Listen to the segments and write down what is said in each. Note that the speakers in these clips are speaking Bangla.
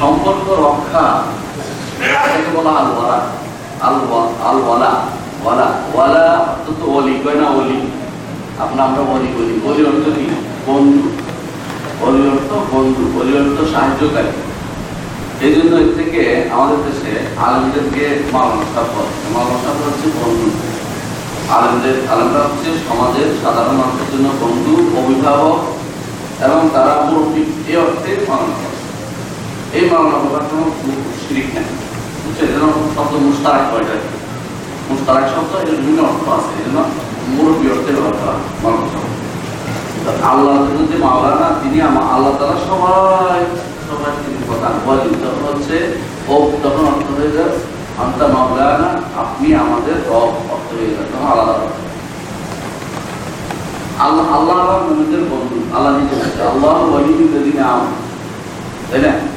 সম্পর্ক রক্ষা এটাকে বলা আল ওয়ালা আল আল ওয়ালা ওয়ালা ওয়ালা অর্থ তো ওলি, কয় না ওলি? আপনার আমরা বলি বলি। ওলি অর্থ কি? বন্ধু। ওলি অর্থ বন্ধু। ওলি অর্থ সাহায্যকারী। এই জন্য এর থেকে আমাদের দেশে আলমদেরকে বলে মালানা হচ্ছে বন্ধু। আলমদের আলমরা হচ্ছে সমাজের সাধারণ মানুষের জন্য বন্ধু, অভিভাবক, এবং তারা মুরব্বী এই অর্থে করে এই মামলা কোনো শিরিক নেই। বুঝছেন? যেন শব্দ মুস্তারাক কয়টা মুস্তারাক শব্দ, এর বিভিন্ন অর্থ আছে। এই জন্য মুরব্বী অর্থে ব্যবহার তো যে মাওলানা তিনি আমার আল্লাহ তালা সবাই সবাই তিনি কথা বলেন তখন হচ্ছে ও তখন অর্থ হয়ে যায়, আন্তা মাওলানা, আপনি আমাদের রব অর্থ হয়ে যায়। তখন আলাদা অর্থ। আল্লাহ আল্লাহ মুমিনদের বন্ধু। আল্লাহ নিজে আল্লাহ আমানু। তাই না?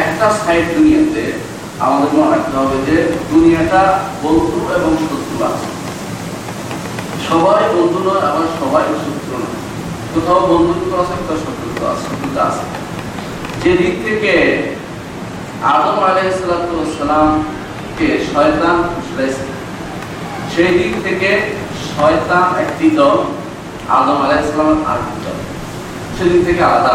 একটা সাইড দুনিয়াতে আমাদের মনে রাখতে হবে যে দুনিয়াটা বন্ধু এবং শত্রু আছে। সবাই বন্ধু নয়, আবার সবাই শত্রু নয়। কোথাও বন্ধুত্ব আছে কোথাও শত্রুত্ব আছে, শত্রুতা আছে। যেদিক থেকে আদম আলাইসালামকে শয়তান ফুসলাইছে সেই দিক থেকে শয়তান একটি দল, আদম আলাইসালামের আরেকটি দল। সেদিক থেকে আলাদা।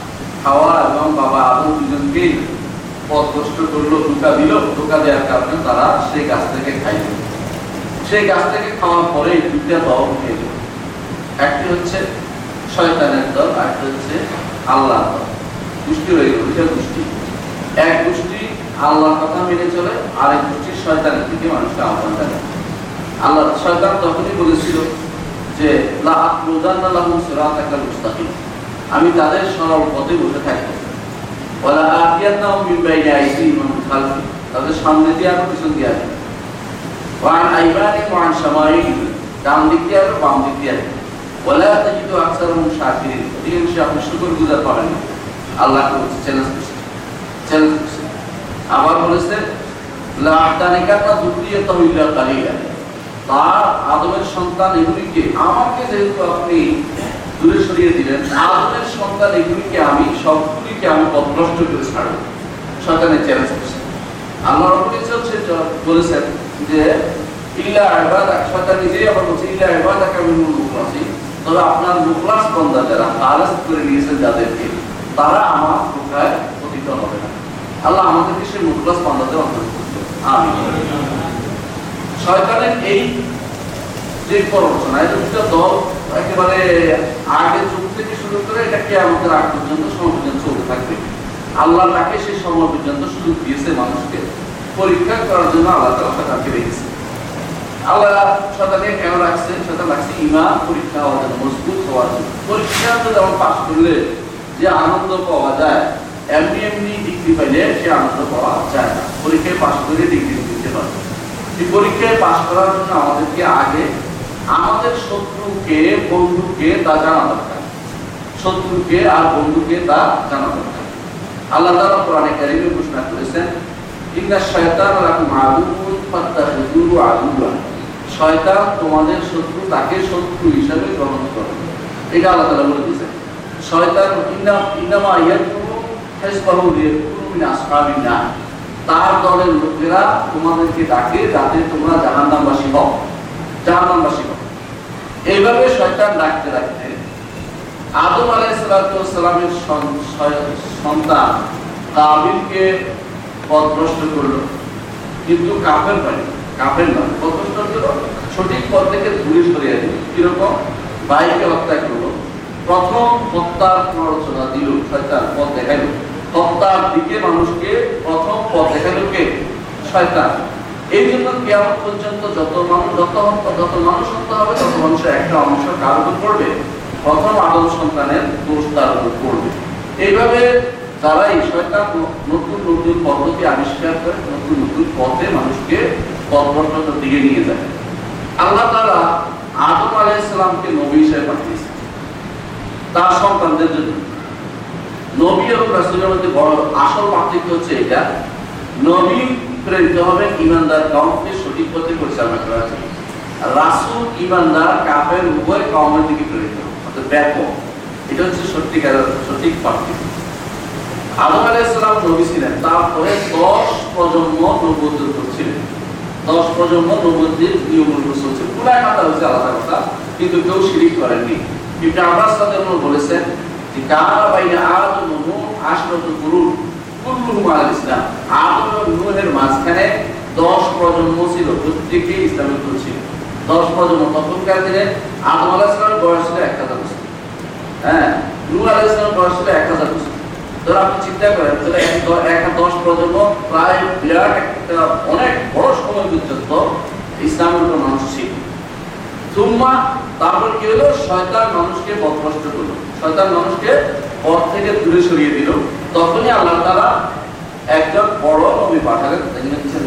খাওয়া এবং বাবা আদম দুজনকেই পথ কষ্ট করল, ধোকা দিল, ধোকা দেওয়ার কারণে তারা সেই গাছ থেকে খাইল। সেই গাছ থেকে খাওয়ার পরে দুইটা দল হয়ে একটি হচ্ছে শয়তানের দল, আরেকটি হচ্ছে আল্লাহ দল। গোষ্ঠী হয়ে গেল, দুইটা গোষ্ঠী এক গোষ্ঠী আল্লাহর কথা মেনে চলে, আরেক গোষ্ঠী শয়তানের দিকে মানুষকে আহ্বান জানায়। আল্লাহ, শয়তান তখনই বলেছিল যে লা আকরুদান্না লাহুম সিরাতাকাল মুস্তাকিম। আমি তাদের সরল পথে বসে থাকি। বাইনি আইদিহিম ওয়া মিন তাদের সামনে দিয়ে আর পিছন দিয়ে আসবে। ওয়ান আইমানিহিম ওয়া আন শামাইলিহিম ডান দিক দিয়ে বাম দিক দিয়ে আসবে। আপনি শুকর গুজার পাবেন না। আল্লাহকে বলছে চ্যালেঞ্জ করছে। চ্যালেঞ্জ করছে। আবার বলেছে, লা ইল্লা কালিলা। তার আদমের সন্তান এগুলিকে আমাকে যেহেতু আপনি দূরে সরিয়ে দিলেন আদমের সন্তান এগুলিকে আমি, সবগুলিকে আমি পথভ্রষ্ট করে ছাড়ব। সন্তানের চ্যালেঞ্জ করছে। আল্লাহ রব্বুল ইজ্জত সে বলেছেন যে, ইল্লা ইবাদা সন্তান নিজেই আবার বলছে, ইল্লা ইবাদা কামিনুল মুখলাসিন। তবে আপনার মুখলাস বন্দা যারা খালেস করে নিয়েছেন যাদেরকে, তারা আমার কোথায় পতিত হবে না। আল্লাহ আমাদেরকে সেই মুখলাস বন্দাদের অন্তর্ভুক্ত। আমিন। শয়তানের এই যে প্ররোচনা এটা দল একেবারে আগের যুগ থেকে শুরু করে এটা কে আমাদের আগ পর্যন্ত, সময় পর্যন্ত চলতে থাকবে। আল্লাহ তাকে সেই সময় পর্যন্ত সুযোগ দিয়েছে মানুষকে পরীক্ষা করার জন্য আল্লাহ তালা তাকে রেখেছে। আল্লাহ শতাকে কেন রাখছে সেটা রাখছে ইমান পরীক্ষা জন্য মজবুত হওয়ার জন্য। পরীক্ষা তো যেমন পাস করলে যে আনন্দ পাওয়া যায়, এমনি এমনি ডিগ্রি পাইলে সে আনন্দ পাওয়া যায় না। পরীক্ষায় পাস করে ডিগ্রি দিতে পারবে এই পরীক্ষায় পাস করার জন্য আমাদেরকে আগে আমাদের শত্রুকে, বন্ধুকে তা জানা দরকার। শত্রুকে আর বন্ধুকে তা জানা দরকার। আল্লাহ তাআলা কোরআনে কারিমে ঘোষণা করেছেন, ইন্না শায়তান লাকুম আদুউন ফাত্তাখিযুহু আদুওয়া। শয়তান তোমাদের শত্রু তাকে শত্রু হিসেবে গ্রহণ করো। এটা আল্লাহ তাআলা বলে দিয়েছেন। শয়তান ইন্না, ইন্নামা ইয়াদুউ হিজবাহু লিয়াকুনু মিন আসহাবিন নার তার দলের লোকেরা তোমাদেরকে ডাকে যাতে তোমরা জাহান্নামবাসী হও। জাহান্নামবাসী এইভাবে শয়তান ডাকতে ডাকতে আদম আলাইসালামের সন্তান কাবিলকে পথভ্রষ্ট করল। কিন্তু কাফের নয় কাফের নয়, পথভ্রষ্ট করল সঠিক পথ থেকে দূরে সরিয়ে দিল। কীরকম? বাইকে হত্যা করল। প্রথম হত্যার প্ররোচনা দিল শয়তান, পথ দেখাইল। হত্যার দিকে মানুষকে প্রথম পথ দেখাইল কে? শয়তান। এই জন্য কেয়ামত পর্যন্ত যত মানুষ যত যত মানুষ হত্যা হবে, তত মানুষের একটা অংশ কার উপর পড়বে। প্রথম আদম সন্তানের দোষ তার উপর পড়বে। এইভাবে তারাই শয়তান নতুন নতুন পদ্ধতি আবিষ্কার করে, নতুন নতুন পথে মানুষকে পথভ্রষ্টতার দিকে নিয়ে যায়। আল্লাহ তারা আদম আলাইসালামকে নবী হিসেবে পাঠিয়েছে। তার সন্তানদের জন্য। নবী এবং রাসূলের মধ্যে বড় আসল পার্থক্য হচ্ছে এটা নবী প্রেরিত হবে ইমানদার কমকে সঠিক পথে পরিচালনা করার জন্য রাসূল ইমানদার, কাফের, উভয় কমের দিকে প্রেরিত। অর্থাৎ ব্যাপক। এটা হচ্ছে সত্যিকার সঠিক আদম নবী ছিলেন, তারপরে দশ প্রজন্ম নবুদ্দ করছিলেন দশ প্রজন্ম নবুদ্দির নিয়মগুলো চলছে। পুরা কথা হচ্ছে আলাদা কথা, কিন্তু কেউ শিরিক করেননি। ইবনে আব্বাস বলেছেন যে কারা আল মাঝখানে দশ প্রজন্ম ছিল দশ প্রজন্ম আদম এক হাজার হ্যাঁ এক হাজার আপনি চিন্তা করেন তাহলে এক দশ প্রজন্ম প্রায় একটা অনেক বড় সময় পর্যন্ত ইসলামের উপর মানুষ ছিল। সুম্মা, তারপর কি হলো? শয়তান মানুষকে পথভ্রষ্ট করল। শয়তান মানুষকে পথ থেকে দূরে সরিয়ে দিল। তখনই আল্লাহ তাআলা একজন বড় নবী পাঠালেন। তিনি হচ্ছেন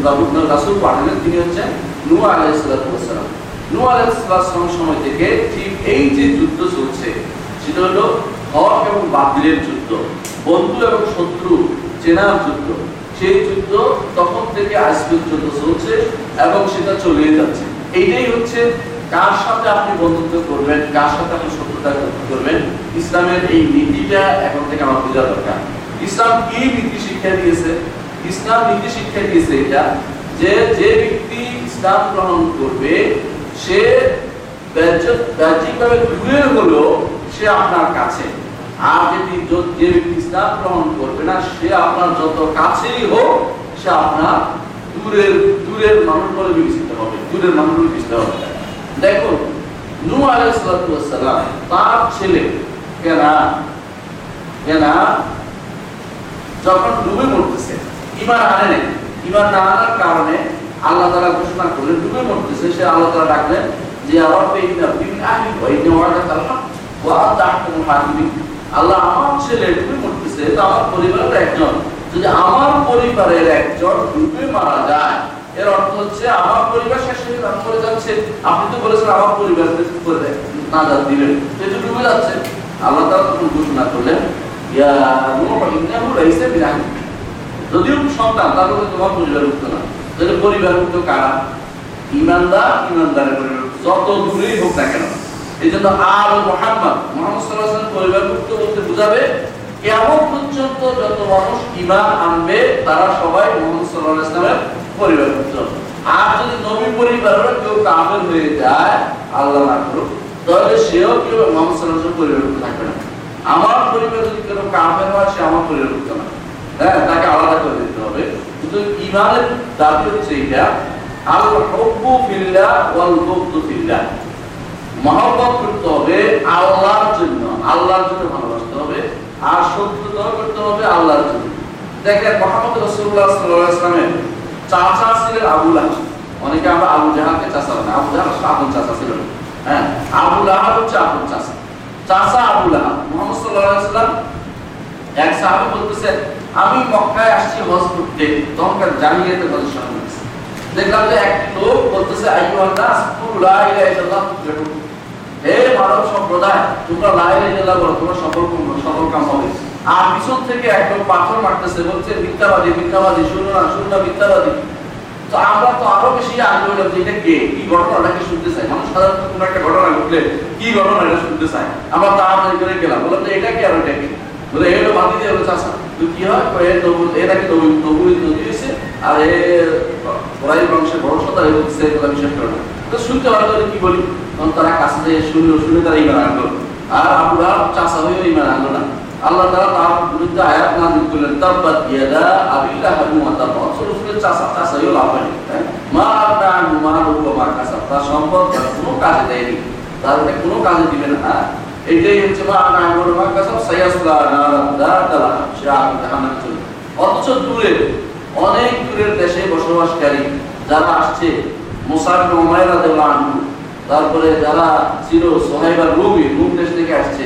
রাসূল পাঠালেন। তিনি হচ্ছেন নূহ আলাইহিস সালাম। নূহ আলাইহিস সালাম সময় থেকে ঠিক এই যে যুদ্ধ চলছে, সেটা হলো হক এবং বাতিলের যুদ্ধ, বন্ধু এবং শত্রু চেনার যুদ্ধ। সেই যুদ্ধ তখন থেকে আজ পর্যন্ত চলছে এবং সেটা চলিয়ে যাচ্ছে। এইটাই হচ্ছে কার সাথে আপনি বন্ধুত্ব করবেন, কার সাথে আপনি শত্রুতা করবেন, ইসলামের এই নীতিটা এখন থেকে আমার বোঝা দরকার। ইসলাম কি নীতি শিক্ষা দিয়েছে? ইসলাম নীতি শিক্ষা দিয়েছে এটা যে যে ব্যক্তি ইসলাম গ্রহণ করবে, সে বাহ্যিকভাবে হলেও সে আপনার কাছে। আর যদি যে ব্যক্তি ইসলাম গ্রহণ করবে না, সে আপনার যত কাছেই হোক, সে আপনার দূরের দূরের মানুষ বলে বিবেচিত হবে, দূরের মানুষ বিবেচিত হবে। দেখুন, নূহ আলাইহিস সালাম, তার ছেলে, কেনা কেনা, যখন ডুবে মরতেছে ইমান আনে নাই। ইমান না আনার কারণে আল্লাহ তাআলা ঘোষণা করলেন, ডুবে মরতেছে, সে আল্লাহ তাআলা ডাকলেন যে আমার আল্লাহ আমার ছেলে ডুবে মরতেছে, তো আমার পরিবারের একজন। যদি আমার পরিবারের একজন ডুবে মারা যায় এর অর্থ হচ্ছে আমার পরিবার শেষ হয়ে যাচ্ছে, মরে যাচ্ছে। আপনি তো বলেছেন আমার পরিবার করে দেয় নাজাত দিবেন সেটা ডুবে যাচ্ছে আল্লাহ তাআলা তখন ঘোষণা করলেন ইয়া নূহ ইন্নাহু লাইসা মিন আহলি যদিও সন্তান তাহলে তোমার পরিবারভুক্ত না। তাহলে পরিবারভুক্ত কারা? ইমানদার ইমানদারের পরিবারভুক্ত। যত দূরেই হোক না কেন। এই জন্য আর মোহাম্মদ মোহাম্মদ সাল্লাম পরিবারভুক্ত বলতে বোঝাবে কেমন পর্যন্ত যত মানুষ ইমান আনবে তারা সবাই মোহাম্মদ সাল্লাহ ইসলামের পরিবারভুক্ত আর যদি নবী পরিবারের কেউ কামের হয়ে যায়, আল্লাহ না তাহলে সেও কেউ সাল্লাহ সাল্লাম থাকবে না। আমার পরিবার যদি কেউ কামের হয়, সে আমার পরিবারভুক্ত না। হ্যাঁ তাকে আলাদা করে দিতে হবে। কিন্তু ইমানের দাবি হচ্ছে এটা আল হব্বু ফিল্লাহ ওয়াল বুগদু ফিল্লাহ। মহব্বত করতে হবে আল্লাহর জন্য আল্লাহর জন্য ভালোবাসতে হবে। আর শত্রুতা করতে হবে আল্লাহর জন্য। দেখেন, মোহাম্মদ রাসূলুল্লাহ সাল্লাল্লাহু আলাইহি চাচা ছিলেন আবু লাহাব। অনেকে আমরা আবু চাচা বলে। আবু চাচা হ্যাঁ আবু লাহাব হচ্ছে চাচা। চাচা আবু লাহাব। মোহাম্মদ আলাইহি এক সাহাবী বলতেছেন আমি মক্কায় আসছি হজ করতে তখনকার শোনা দেখলাম যে এক লোক বলতেছে, আইয়ুহান নাস, কুলু ইলাহা ইল্লাল্লাহ হে মানব সম্প্রদায়, তোমরা লা ইলাহা ইল্লাল্লাহ বলো, তোমরা সফল সফল কাম হবে? আর পিছন থেকে একদম পাথর মারতেছে, বলছে, মিথ্যাবাদী মিথ্যাবাদী শুনো না শুনো না মিথ্যাবাদী। তো আমরা তো আরও বেশি আগ্রহ হলাম যে এটা কে? কি ঘটনাটাকে শুনতে চাই মানুষ সাধারণত কোনো একটা ঘটনা ঘটলে কি ঘটনা এটা শুনতে আমরা তাড়াতাড়ি করে গেলাম। বললাম যে এটা কি আর কি? বলে বাদি দিয়ে হলো চাষা তো কি হয়? হয়েছে, আর এ ওরাই বংশের এ করে না। তো শুনতে কি বলি? তখন তারা কাছে শুনলো, শুনে তারা ইমান আনলো। আর আপুরা চাষা হয়েও ইমান আনলো না। আল্লাহ তাআলা তার বিরুদ্ধে আয়াত করলেন তাব ছোট ছোট চাষা চাষা হয়েও লাভ হয়নি হ্যাঁ? মা আনহু মালুহু ওয়া মা তার সম্পদ তার কোনো কাজে দেয়নি, তার কোনো কাজে দিবে না হ্যাঁ? এটাই হচ্ছে মা মা কাসাব সায়াসলা নারান দাতালা সে আগুন জাহান্নামে চলে অথচ দূরে, অনেক দূরের দেশে বসবাসকারী যারা আসছে মুসাফ উমাইর রাদিয়াল্লাহু আনহু, তারপরে যারা ছিল সোহাইবা রুমি, রুম দেশ থেকে আসছে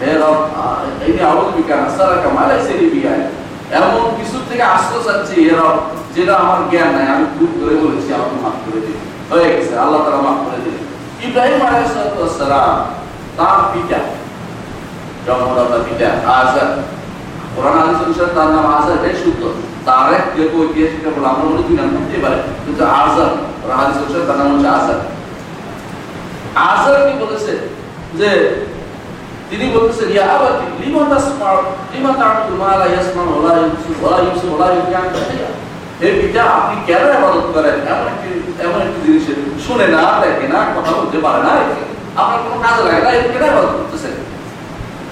হে রব ইনি আউযু বিকা নাসারাকা মা লাইসা লি বিয়া এমন কিছু থেকে আশ্রয় চাচ্ছি হে রব যেটা আমার জ্ঞান নাই আমি ভুল করে বলেছি আমাকে মাফ করে দিন হয়ে গেছে আল্লাহ তাআলা মাফ করে দিলেন ইব্রাহিম আলাইহিস সালাম তার পিতা জন্মদাতা পিতা আজার কোরআন হাদিস অনুসারে তার নাম আজার বেশ শুদ্ধ তার এক কেউ ঐতিহাসিক বলে আমরা মনে দুই নাম করতে পারে কিন্তু আজার কোরআন হাদিস অনুসারে তার নাম হচ্ছে আজার আজার কি বলেছে যে তিনি বলতেছেন ইয়া আবাতি লিমা তাসমাউ, লিমা তা'বুদু মা লা ইয়াসমাউ ওয়া লা ইউবসিরু ওয়া লা ইউবসিরু ওয়া লা ইউকান হে পিতা, আপনি কেন ইবাদত করেন? এমন একটি এমন একটি জিনিস শুনে না, দেখে না, কথা বলতে পারে না আপনার কোনো কাজে লাগে না কেন ইবাদত করতেছেন?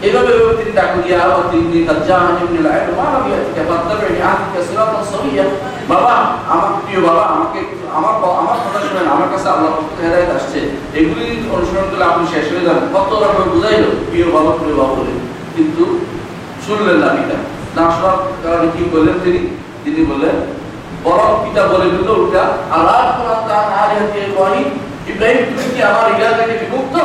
এভাবে এভাবে তিনি দিয়া ও তিনি কাজানি মিনাল ইলম, মা লাম ইয়াতিকা ফাত্তাবি'নি আহদিকা সিরাতান সাওয়িয়া বাবা, আমার প্রিয় বাবা, আমাকে আমার আমার কথা শুনেন, আমার কাছে আল্লাহ হেদায়েত আসছে। এগুলি অনুসরণ করলে আপনি শেষ হয়ে যাবেন। কত রকম বুঝাইলো? প্রিয় বাবা প্রিয় বাবা বলে কিন্তু শুনলেন না পিতা। না শোনার কারণে কি করলেন তিনি? তিনি বললেন, বরং পিতা বলে দিল উল্টা, আল্লাহ তাআলা আলিয়াতি ইব্রাহিম ইব্রাহিম, তুমি কি আমার ইলাহ থেকে বিমুক্ত?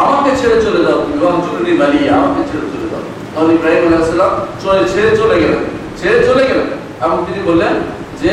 আমাকে ছেড়ে চলে যাও তুমি অঞ্চলের বালিয়া আমাকে ছেড়ে চলে যাও। তাহলে ইব্রাহিম আলাইহিসসালাম চলে, ছেড়ে চলে গেলেন। ছেড়ে চলে গেলেন। এবং তিনি বললেন যে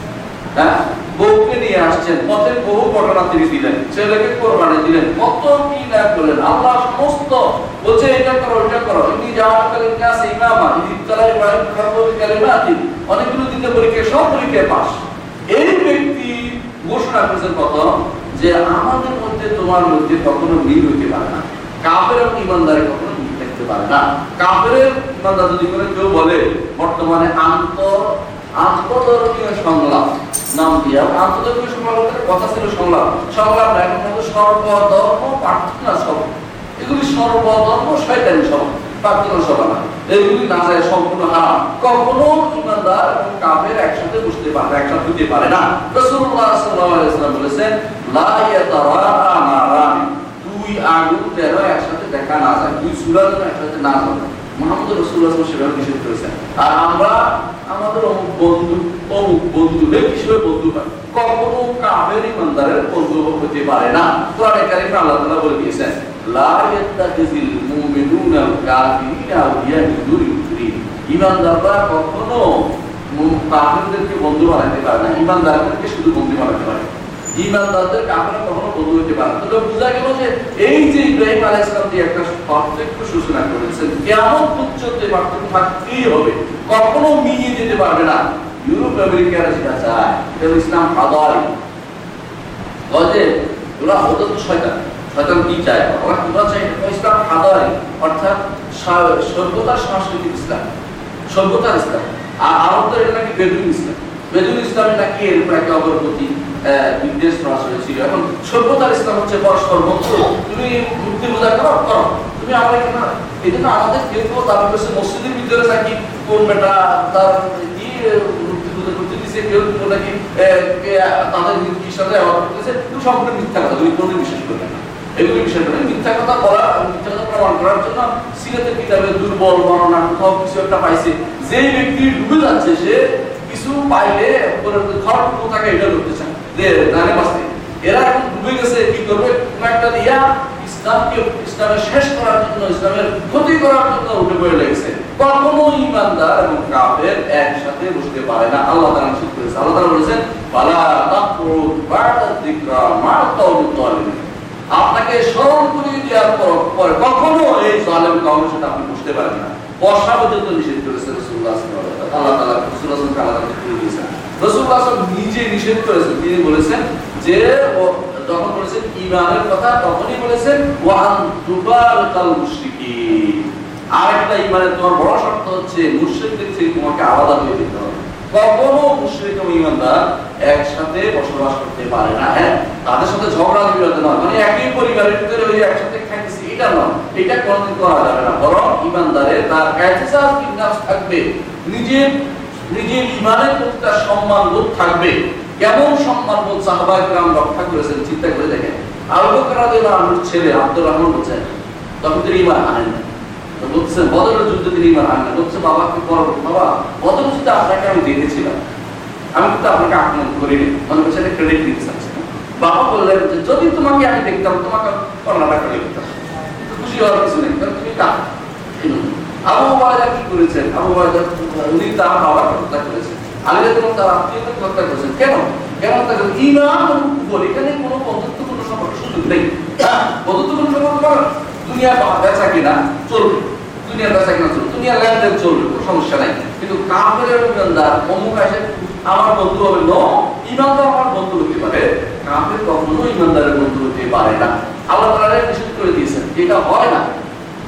বউকে নিয়ে আসছেন পথে বহু ঘটনা তিনি দিলেন, ছেলেকে কোরবানি দিলেন, কত কি না করলেন, আল্লাহ সমস্ত বলছে, এটা করো এটা করো। ইনি কালের কাছে ইমামা ইনি তারা ইব্রাহিম রাব্বুল কালিমাতি অনেকগুলো দিতে পরীক্ষা, সব পরীক্ষায় পাস এই ব্যক্তি ঘোষণা করেছেন প্রথম যে, আমাদের মধ্যে তোমার মধ্যে কখনো মিল হইতে পারে না। কাফের এবং কখনো মিল থাকতে পারে না। কাফের ইমানদার যদি কেউ বলে, বর্তমানে আন্তর আন্তর্ধর্মীয় সংলাপ। নাম দিয়া আন্তর্জাতিক সংলাপের কথা ছিল সংলাপ। সংলাপ না, এখন সর্বধর্ম প্রার্থনা সভা। এগুলি সর্বধর্ম শয়তানি সভা, প্রার্থনা সভা না। এগুলি না যায় সম্পূর্ণ হারাম। কখনো ইমানদার এবং কাফের একসাথে বসতে পারে, একসাথে হতে পারে না। রাসূলুল্লাহ সাল্লাল্লাহু আলাইহি ওয়াসাল্লাম বলেছেন, লা ইয়াতারা নারান দুই আগুন যেন একসাথে দেখা না যায়, দুই সূরা একসাথে না যায় মোহাম্মদ রাসূলুল্লাহ সেভাবে নিষেধ করেছেন। আর আমরা আমাদের অমুক বন্ধু অমুক বন্ধু কিসের বন্ধু হয় কখনো কাফের ইমানদারের বন্ধু হতে পারে না। কোরআনে কারিমে আল্লাহ তাআলা বলে দিয়েছেন, লা ইয়াত্তাখিযিল মুমিনুনা কাফিরিনা আউলিয়া মিন ইমানদাররা কখনো মু- কাফেরদেরকে বন্ধু বানাতে পারে না, ইমানদারদেরকে শুধু বন্ধু বানাতে পারে। ইমানদারদের কাফেররা কখনো বন্ধু পারে তো বোঝা গেল যে এই যে ইব্রাহিম আলাইহিস সালাম যে একটা পার্থক্য সূচনা করেছেন কেমন পার্থক্য থাকতেই হবে? কখনো মিলিয়ে যেতে পারবে না। ইউরোপ যেটা চায় এটা ইসলাম বলে ওরা তো শয়তান। শয়তান কি চায়? ওরা চাই এটা ইসলাম অর্থাৎ সভ্যতার সাংস্কৃতিক ইসলাম। সভ্যতার ইসলাম। আর আরবদের এটা নাকি বেদুইন ইসলাম। নাকি এর উপর একে অপরের প্রতি বিদ্বেষ প্রকাশ হয়েছিল। এখন সভ্যতার ইসলাম হচ্ছে পরস্পর বন্ধু। তুমি মূর্তি পূজা করো করো। তুমি আমার এখানে এই জন্য আমাদের কেউ কেউ দাবি করছে, মসজিদের ভিতরে নাকি কোন বেটা তার কি দুর্বল বর্ণনা কিছু একটা পাইছে। যে ব্যক্তি ডুবে যাচ্ছে, সে কিছু পাইলে খড়টুকু তাকে এটা করতে চায়। যে জানে বাঁচতে। এরা এখন ডুবে গেছে, কি করবে? কোন একটা দিয়া ইসলামকে, ইসলামের শেষ করার জন্য, ইসলামের ক্ষতি করার জন্য উঠে পড়ে লেগেছে। কখনো ইমানদার এবং একসাথে বসতে পারে না। আল্লাহ নিষেধ করেছে। আল্লাহ তাআলা বলেছেন কাউমি আপনাকে স্মরণ করিয়ে দেওয়ার কখনো এই জালেম কাউমের সাথে আপনি বুঝতে পারেন না। বর্ষা পর্যন্ত নিষেধ করেছে রাসূলুল্লাহ আল্লাহ তালা আলাইহি ওয়াসাল্লাম করে দিয়েছেন। সাল্লাল্লাহু নিজে নিষেধ করেছেন তিনি বলেছেন যে যখন বলেছেন ইমানের কথা, তখনই বলেছেন ওয়ান তুবারকাল আর আরেকটা ইমানের তোমার বড় শর্ত হচ্ছে, মুশরিকদের থেকে তোমাকে আলাদা হয়ে যেতে হবে। কখনো মুশরিক এবং ঈমানদার একসাথে বসবাস করতে পারে না হ্যাঁ? তাদের সাথে ঝগড়া বিবাদ নয় মানে একই পরিবারের ভিতরে ওই একসাথে খাইতেছি, এটা নয়, এটা কোনোদিন করা যাবে না। বরং ঈমানদারের তার এহতিসাব বিন্যাস থাকবে, নিজের নিজের ঈমানের প্রতি তার সম্মান বোধ থাকবে। কেমন সম্মান বোধ সাহাবায়ে কেরাম রক্ষা করেছেন, চিন্তা করে দেখেন। আবু বকর রাদিয়াল্লাহু ছেলে আব্দুর রহমান বলছেন, তখন তিনি ঈমান আনেন না বলছেন বদরের যুদ্ধে তিনি ঈমান আনেন না বলছে বাবা কি করব বাবা। বদর যুদ্ধে আপনাকে আমি দেখেছিলাম। আমি কিন্তু আপনাকে আক্রমণ করিনি। মনে করছে ক্রেডিট দিতে চাচ্ছি বাবা বললেন যে, যদি তোমাকে আমি দেখতাম, তোমাকে কর্ণাটা করে দিতাম। খুশি হওয়ার কিছু নেই, কারণ তুমি কার আবু ওবায়দা কি করেছেন? আবু ওবায়দা উনি তার বাবাকে হত্যা করেছেন। আলী রাদিয়াল্লাহু তাআলা আত্মীয়কে হত্যা করেছেন। কেন? কেন ঈমান এবং কুফর এখানে কোনো বন্ধুত্বপূর্ণ সম্পর্ক সুযোগ নেই। হ্যাঁ বন্ধুত্বপূর্ণ সম্পর্ক করার দুনিয়া বেচা কিনা, চলবে। দুনিয়ার বেচা কিনা চলবে দুনিয়ার লেনদেন চলবে, কোনো সমস্যা নাই। কিন্তু কাপড়ের ইমানদার, অমুক আসে, আমার বন্ধু হবে। ন ইমানদার আমার বন্ধু হতে পারে। কাপের কখনো ইমানদারের বন্ধু হতে পারে না। আল্লাহ তারা নিষেধ করে দিয়েছেন এটা হয় না।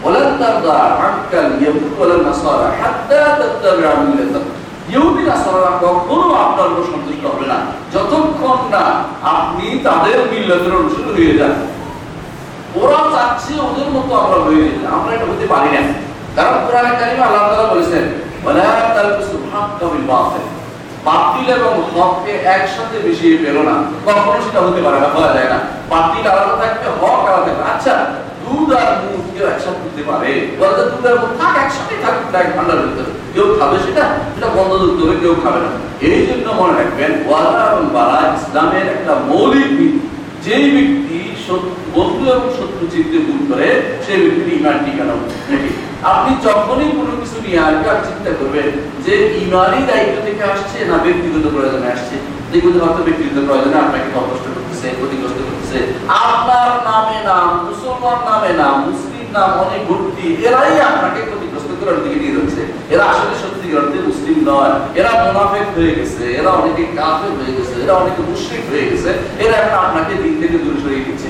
বলেন তার দা আটকাল ইয়াহুদ বলেন নাসারা হাত্তা তাত্তাবিআ মিল্লাতাহুম ইহুদি নাসারা কখনো আপনার উপর সন্তুষ্ট হবে না। যতক্ষণ না আপনি তাদের মিল্লাতের অনুসরণ হয়ে যান। ওরা চাচ্ছে ওদের মতো আমরা হয়ে যেতে। আমরা এটা হতে পারি না। কারণ কোরআনে কারিমে আল্লাহ তাআলা বলেছেন, ওয়ালা তালবিসুল হাক্কা বিল বাতিল। বাতিল এবং হককে একসাথে মিশিয়ে ফেলো না। কখনো সেটা হতে পারে না, বলা যায় না। বাতিল আলাদা থাকবে হক আলাদা আচ্ছা দুধ আর মুখ কেউ একসাথে দিতে পারে? বলে যে দুধ আর মুখ থাক একসাথে থাক এক ভান্ডার ভিতরে। কেউ খাবে সেটা? সেটা বন্ধ করতে হবে, কেউ খাবে না। এই জন্য মনে রাখবেন, ওয়ালা এবং বারা ইসলামের একটা মৌলিক ভিত্তি যেই ব্যক্তি বন্ধু এবং শত্রু চিনতে ভুল করে, সেই ব্যক্তির ইমান ঠিকানা নাকি? আপনি যখনই কোনো কিছু নিয়ে আসবে আর চিন্তা করবেন যে ইমানই দায়িত্ব থেকে আসছে না ব্যক্তিগত প্রয়োজনে আসছে? দেখবেন হয়তো ব্যক্তিগত প্রয়োজনে আপনাকে কষ্ট করতেছে, ক্ষতিগ্রস্ত করতেছে। আপনার নামে নাম, মুসলমান নামে নাম, মুসলিম নাম, অনেক ভর্তি এরাই আপনাকে ক্ষতিগ্রস্ত করার দিকে নিয়ে যাচ্ছে। এরা আসলে সত্যিকার অর্থে মুসলিম নয়। এরা মোনাফেক হয়ে গেছে, এরা অনেকে কাফের হয়ে গেছে, এরা অনেকে মুশরিক হয়ে গেছে। এরা এখন আপনাকে দিন থেকে দূরে সরিয়ে দিচ্ছে।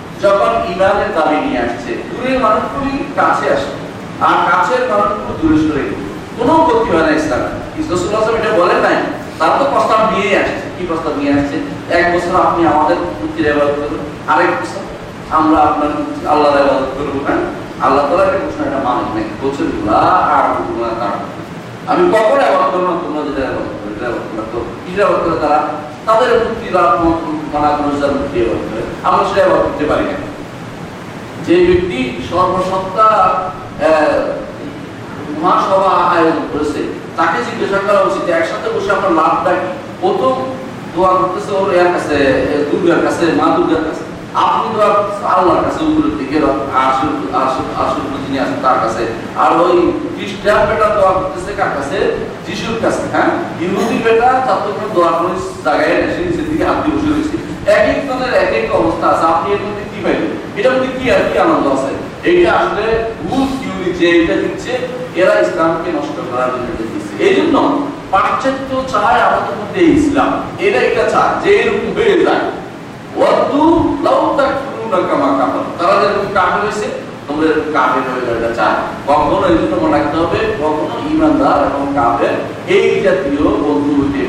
যখন ইমানের দাবি নিয়ে আসছে, দূরের মানুষগুলি কাছে আসে। আর কাছের মানুষগুলো দূরে সরে। কোনো গতি হয় না ইসলাম। রসুল্লাহ সাল্লাম এটা বলেন নাই। তার তো প্রস্তাব নিয়ে আসছে। কি প্রস্তাব নিয়ে আসছে? এক বছর আপনি আমাদের মূর্তির ইবাদত করুন। আরেক বছর আমরা আপনার আল্লাহর ইবাদত করব হ্যাঁ? আল্লাহ তালা একটা ঘোষণা এটা মানে নাই। বলছেন আমি কখন আবাদ করব না? তোমরা যেটা আবাদ করো, এটা আবাদ করো। তো কিরা আবাদ করে তারা? তাদের মুক্তি বা মানা মূর্তি আমরা সেটা আবাদ করতে পারি না। যে ব্যক্তি সর্বসত্তা মহাসভা আয়োজন করেছে, তাকে জিজ্ঞাসা করা উচিত একসাথে বসে আমরা লাভটা কি? প্রথম দোয়া করতেছে ওর এর কাছে দুর্গার কাছে, মা দুর্গার কাছে। আপনি করতেছেন আল্লাহর কাছে উপরের দিকে আসল আসল আসল যিনি আছেন তার কাছে। আর ওই খ্রিস্টান বেটা দোয়া করতেছে কার কাছে? যিশুর কাছে হ্যাঁ? ইহুদি বেটা তার দোয়া করে জায়গায় এসে নিচের দিকে হাত দিয়ে বসে রয়েছে। এক এক জনের এক এক অবস্থা আছে। আপনি এর মধ্যে কি পাইবেন এটার মধ্যে কি আর কি আনন্দ আছে? এইটা আসলে ভুল থিওরি যে এটা দিচ্ছে, এরা ইসলামকে নষ্ট করার জন্য দিচ্ছে। এই জন্য পাশ্চাত্য চায় আমাদের মধ্যে ইসলাম। এরা এটা চায় যে এরকম বেড়ে যায়। কাফের।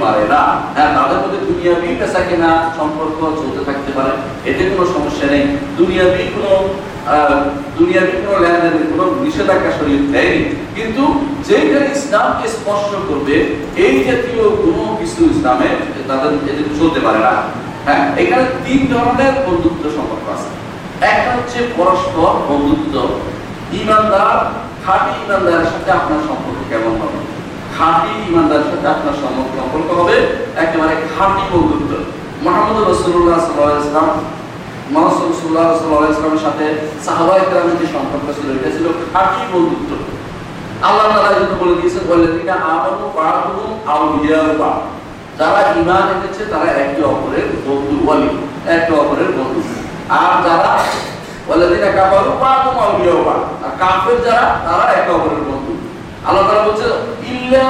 হয়ে সম্পর্ক চলতে থাকতে পারে এতে কোনো সমস্যা নেই। দুনিয়াবি কোনো আহ, দুনিয়াবি কোনো লেনদেনের কোনো নিষেধাজ্ঞা শরীর দেয়নি। কিন্তু যেটা ইসলামকে স্পর্শ করবে এই জাতীয় কোনো কিছু ইসলামে তাদের চলতে পারে না। হ্যাঁ এখানে তিন ধরনের বন্ধুত্ব সম্পর্ক আছে। একটা হচ্ছে পরস্পর বন্ধুত্ব। ইমানদার, খাঁটি ইমানদারের সাথে আপনার সম্পর্ক কেমন হবে? খাঁটি ইমানদারের সাথে আপনার সম্পর্ক হবে? একেবারে খাঁটি বন্ধুত্ব। মোহাম্মদ রসুল্লাহ সাল্লাহ ইসলাম মোহাম্মদ রসুল্লাহ সাথে সাহাবাই কেরামের যে সম্পর্ক ছিল, এটা ছিল খাঁটি বন্ধুত্ব। আল্লাহ তাআলা এই জন্য বলে ওয়াল্লাযিনা আমানু বা'দুহুম আউলিয়াউ বা'দ যারা ঈমান এনেছে, তারা একে অপরের বন্ধু ওয়ালি একে অপরের বন্ধু। আর যারা আর কাফের যারা, তারা একে অপরের বন্ধু। আল্লাহ বলছে, ইল্লা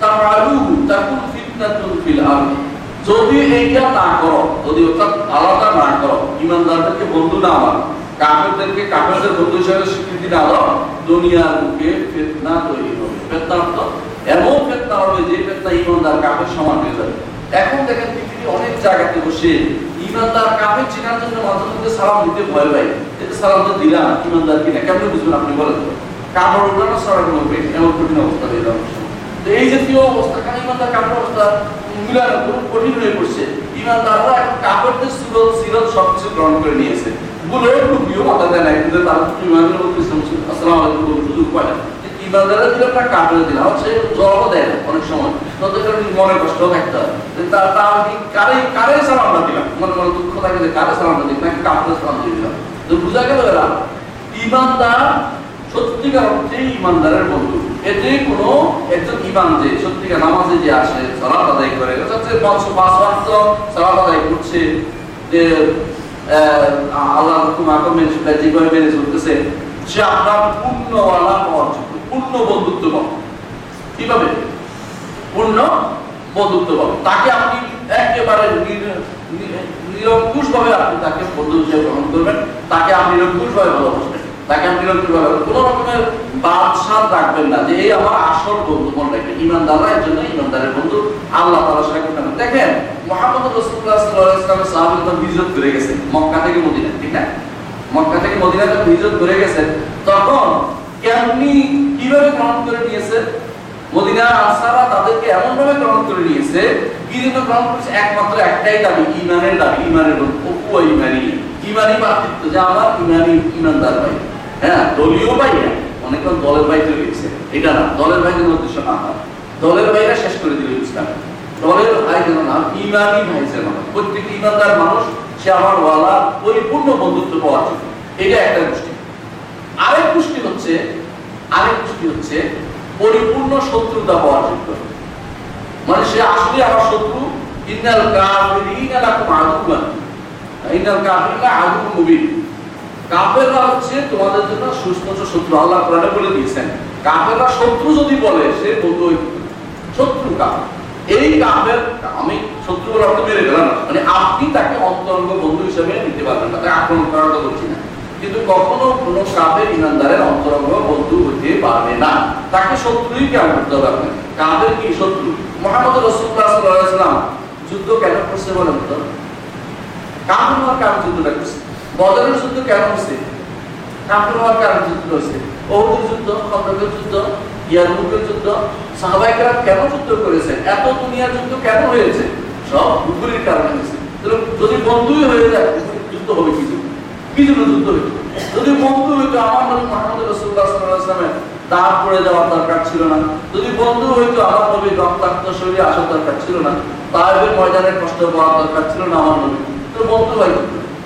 তাকুন ফিতনাতুন ফিল যদি এইটা না করো, যদি অর্থাৎ আলাদা না করো ইমানদারদেরকে বন্ধু না আমার কাফেরদেরকে কাফেরদের বন্ধু হিসেবে স্বীকৃতি না দাও দুনিয়ার মুখে ফিতনা তৈরি হবে। ফিতনা অর্থ এমন ফিতনা হবে যে ফিতনা ইমানদার কাফের সমান হয়ে যাবে। এখন দেখেন পৃথিবীর অনেক জায়গাতে বসে ইমানদার কাফের চেনার জন্য মাঝে মধ্যে সালাম দিতে ভয় পাই এটা সালাম তো দিলাম, ইমানদার কিনা? কেমন বুঝবেন আপনি বলেন তো? কাপড় উঠানো সালাম করবে এমন কঠিন অবস্থা হয়ে যাবে। তো এই জাতীয় অবস্থা, কারণ ইমানদার কাপড় অবস্থা মিলানো খুব কঠিন হয়ে পড়ছে। ইমানদাররা এখন কাপড়দের সুরত, সিরত সবকিছু গ্রহণ করে নিয়েছে। মনে থাকতে হয় যে সত্যিকার ইমানদারের বন্ধু এতে কোনো একজন ইমাম যে সত্যিকার নামাজে যে আসে সালাত আদায় করে হচ্ছে পাঁচ পাঁচ ওয়াক্ত সালাত আদায় করছে যে আল্লাহ যেভাবে মেনে চলতেছে, সে আপনার পূর্ণওয়ালা হওয়ার পূর্ণ বন্ধুত্ব পাবে। কীভাবে? পূর্ণ বন্ধুত্ব পাবে। তাকে আপনি একেবারে নিরঙ্কুশ ভাবে আপনি তাকে বন্ধু হিসেবে গ্রহণ করবেন। তাকে আপনি নিরঙ্কুশ ভাবে ভালোবাসবেন। তাকে আপনি নিরঙ্কুশ ভাবে কোনো রকমের বাদশাহ রাখবেন না যে, এই আমার আসল বন্ধু, মনে রাখবেন, ইমানদাররা এর জন্য ইমানদারের বন্ধু, আল্লাহ তাআলা সেটা করতেন দেখেন মুহাম্মদ সাহাবী যখন হিজরত করে গেছে মক্কা থেকে মদিনা ঠিক না? মক্কা থেকে মদিনা যখন করে গেছে তখন কেমনি, কীভাবে গ্রহণ করে নিয়েছে? আনসাররা তাদেরকে এমন ভাবে গ্রহণ করে নিয়েছে কি গ্রহণ করেছে, একমাত্র একটাই দাবি, ইমানের দাবি, ইমানের ও ইমানি ইমানি পার্থিত্ব যে আমার ইমানি ইমানদার ভাই। হ্যাঁ দলীয় দলের এটা না, দলের উদ্দেশ্য না দলের শেষ করে দিল ইসলাম। দলের ভাই যেন না ইমানি ভাই যেন প্রত্যেক ইমানদার মানুষ, সে আমার ওয়ালা, পরিপূর্ণ বন্ধুত্ব পাওয়ার জন্য। এটা একটা আরেক গোষ্ঠী হচ্ছে, আরেক গোষ্ঠী হচ্ছে, পরিপূর্ণ শত্রুতা পাওয়া যোগ্য মানে সে আসলে আমার শত্রু, ইন্নাল কাফিরিনা লাকুম আদুউম মুবিন। কাফেররা হচ্ছে তোমাদের জন্য সুস্পষ্ট শত্রু। আল্লাহ কোরআনে বলে দিয়েছেন কাফেররা শত্রু যদি বলে, সে শত্রু কাফের এই কাফের আমি শত্রু বলে আপনি মেরে গেলাম মানে আপনি তাকে অন্তরঙ্গ বন্ধু হিসেবে নিতে পারবেন না, তাকে আক্রমণ বলছি না। কিন্তু কখনো কোনো কাফের ইমানদারের অন্তরঙ্গ বন্ধু হতে পারবে না। তাকে শত্রুই কেন করতে হবে কাফের কি শত্রু? মোহাম্মদ রসুল্লাহ আলাইহি যুদ্ধ কেন করছে বলেন তো? কাফের কারণ যুদ্ধটা করছে বদরের যুদ্ধ কেন কাফের হওয়ার কারণ যুদ্ধ হচ্ছে ওহুদের যুদ্ধ, খন্দকের যুদ্ধ ইয়ারমুকের যুদ্ধ কেন যুদ্ধ করেছে? এত যুদ্ধ কেন হয়েছে? সব কারণে হয়েছে। যদি বন্ধুই হয়ে যায় যুদ্ধ হবে কি? কি জন্য যুদ্ধ যদি বন্ধু হইতো, আমার নবী মোহাম্মদ তার পড়ে যাওয়ার দরকার ছিল না। যদি বন্ধু হইতো, আমার নবী রক্তাক্ত শরীরে আসার দরকার ছিল না। তাইবের ময়দানে কষ্ট পাওয়ার দরকার ছিল না আমার নবী তো বন্ধু হয়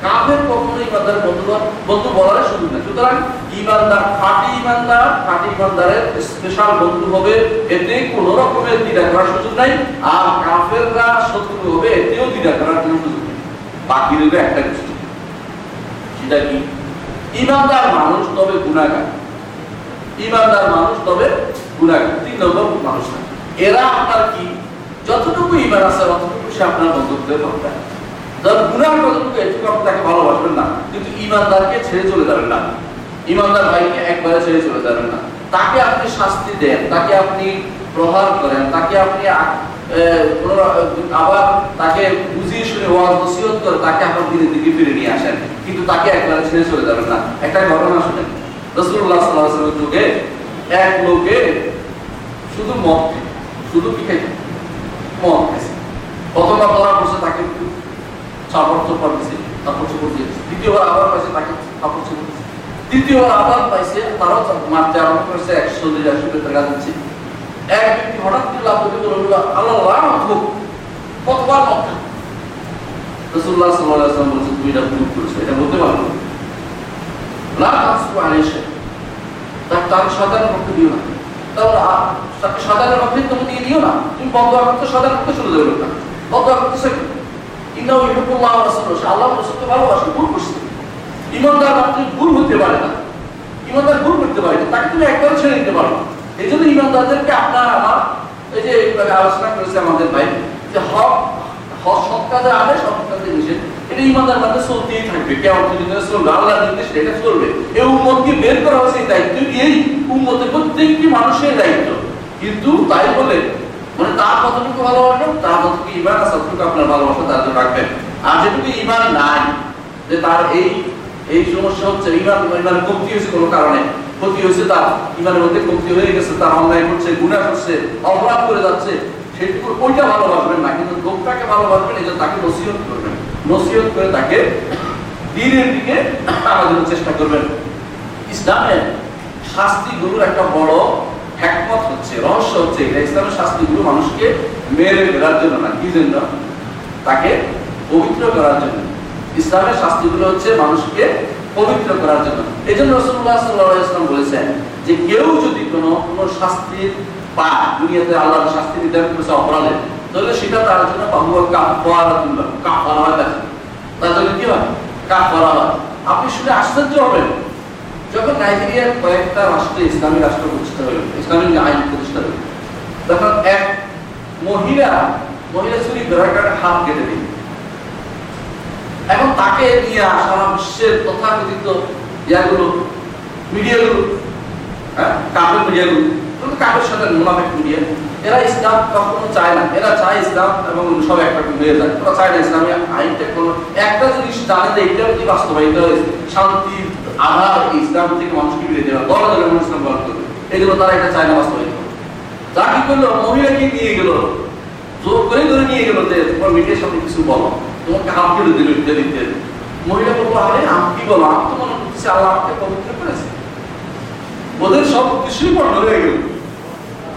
কাফের ইমানদার বন্ধু বন্ধু সুতরাং ইমানদার খাঁটি ইমানদার খাঁটি ইমানদারের স্পেশাল বন্ধু হবে। এতে কোনো রকমের করার সুযোগ নাই। আর কাফেররা শত্রু হবে, এতেও করার কোনো সুযোগ নেই। বাকি রইবে একটা সেটা কি? ইমানদার মানুষ তবে গুণাগার। ইমানদার মানুষ তবে গুণাগার। তিন নম্বর মানুষ এরা আপনার কি? যতটুকু ইমান আছে ততটুকু সে আপনার বন্ধুত্বের করবে যার গুণার কতটুকু এটুকু আপনি তাকে ভালোবাসবেন না। কিন্তু ইমানদারকে ছেড়ে চলে যাবেন না। ইমানদার ভাইকে একবারে ছেড়ে চলে যাবেন না। তাকে আপনি শাস্তি দেন, তাকে আপনি প্রহার করেন, তাকে আপনি আবার তাকে বুঝিয়ে শুনে ওয়াজ নসিহত করে তাকে আপনার দিনের দিকে ফিরে নিয়ে আসেন। কিন্তু তাকে একবারে ছেড়ে চলে যাবেন না। একটা ঘটনা শুনেন। রসুল্লাহ সাল্লাহ যুগে এক লোকে শুধু মদ শুধু কি খাইত মদ খাইছে প্রথমবার ধরা পড়ছে তাকে চাপড় চোপড় তারপর চোপড় দিয়েছে দ্বিতীয়বার আবার পাইছে, তাকে কাপড় চোপড় দিছে তৃতীয়বার আবার পাইছে তারাও মারতে আরম্ভ করেছে, একশো টাকা দিচ্ছে। এক ব্যক্তি হঠাৎ করে লাভ করতে বলল, আল্লাহ হোক কতবার খায় রসুল্লাহ সাল্লাহ আসলাম বলছে, তুমি এটা ভুল করেছ, এটা বলতে পারব না। আলাইশা তার তার সাধারণ পক্ষে দিও না। তাহলে তাকে পক্ষে তুমি দিয়ে দিও না। তুমি বন্ধ করতে সাধারণ পক্ষে চলে যাবে না। বন্ধ করতে ইউহিব্বুল্লাহ ওয়া রাসূলুহু। আল্লাহ রাসূলকে ভুল করছে। ইমানদার ভুল হতে পারে না। ইমানদার ভুল করতে পারে না। তাকে তুমি একবার ছেড়ে দিতে পারো এই জন্য ইমানদারদেরকে আপনার আমার এই যে আলোচনা করেছে আমাদের ভাই, যে হক হক কাজের নিষেধ, এটা ইমানদার মধ্যে চলতেই থাকবে। কেমন দিনের চলবে আল্লাহর নির্দেশ এটা চলবে। এই বের করা হয়েছে দায়িত্ব। এই উম্মতের প্রত্যেকটি মানুষের দায়িত্ব। কিন্তু তাই বলে মানে তার কতটুকু তার কতটুকু ইমান আছে আপনার ভালোবাসা তার জন্য রাখবেন। আর যেটুকু ইমান নাই, যে তার এই এই সমস্যা হচ্ছে ইমান ইমানের কমতি হয়েছে কোনো কারণে। ক্ষতি হয়েছে তার ইমানের মধ্যে কমতি হয়ে গেছে, তার অন্যায় করছে, গুণা করছে, অপরাধ করে যাচ্ছে। সেটুকু ওইটা ভালোবাসবেন না, কিন্তু লোকটাকে ভালোবাসবেন, এই তাকে নসিহত করবেন। নসিহত করে তাকে দিনের দিকে টানার চেষ্টা করবেন। ইসলামের শাস্তিগুলোর একটা বড় হ্যাকমত হচ্ছে, রহস্য হচ্ছে এটা ইসলামের শাস্তিগুলো মানুষকে মেরে ফেলার জন্য না, কি জন্য? তাকে পবিত্র করার জন্য। ইসলামের শাস্তিগুলো হচ্ছে মানুষকে পবিত্র করার জন্য। এই জন্য রসুল্লাহ সাল্লাহ ইসলাম বলেছেন যে কেউ যদি কোনো কোনো শাস্তির পায়, দুনিয়াতে আল্লাহ শাস্তি নির্ধারণ করেছে অপরাধে, তাহলে সেটা তার জন্য বাহুয়া কাফারাতুল্লাহ কাফারা তাকে তার জন্য। কি হয়? কাফারা হয়। আপনি শুনে আশ্চর্য হবেন। যখন নাইজেরিয়ার কয়েকটা রাষ্ট্রে, ইসলামী রাষ্ট্র প্রতিষ্ঠা হলো, ইসলামী আইন প্রতিষ্ঠা হলো, তখন এক মহিলা মহিলা চুরি বেড়াকার হাত কেটে দিল। এখন তাকে নিয়ে সারা বিশ্বের তথাকথিত ইয়াগুলো মিডিয়াগুলো হ্যাঁ কাপের মিডিয়াগুলো কাপের সাথে মুনাফেক মিডিয়া। এরা ইসলাম কখনো চায় না। এরা চায় ইসলাম এবং সব একরকম হয়ে যায়। ওরা চায় না ইসলামী আইনটা কোনো একটা জিনিস জানে যে এটা যদি বাস্তবায়িত হয় শান্তি, আধার ইসলাম থেকে মানুষকে ফিরে দেওয়া। দলে দলে মানুষ ইসলাম গ্রহণ করবে। এই জন্য তারা এটা চায় না বাস্তবায়িত। যা কি করল? মহিলাকে নিয়ে গেল। জোর করে ধরে নিয়ে গেল যে, তোমার মিডিয়ার সামনে কিছু বলো। তোমাকে হাত কেটে দিল ইত্যাদি ইত্যাদি মহিলা বলব আরে, আমি কি বলো? আমি তো মনে করতেছি আল্লাহ আমাকে পবিত্র করেছে। ওদের সব কিছুই বন্ধ হয়ে গেল।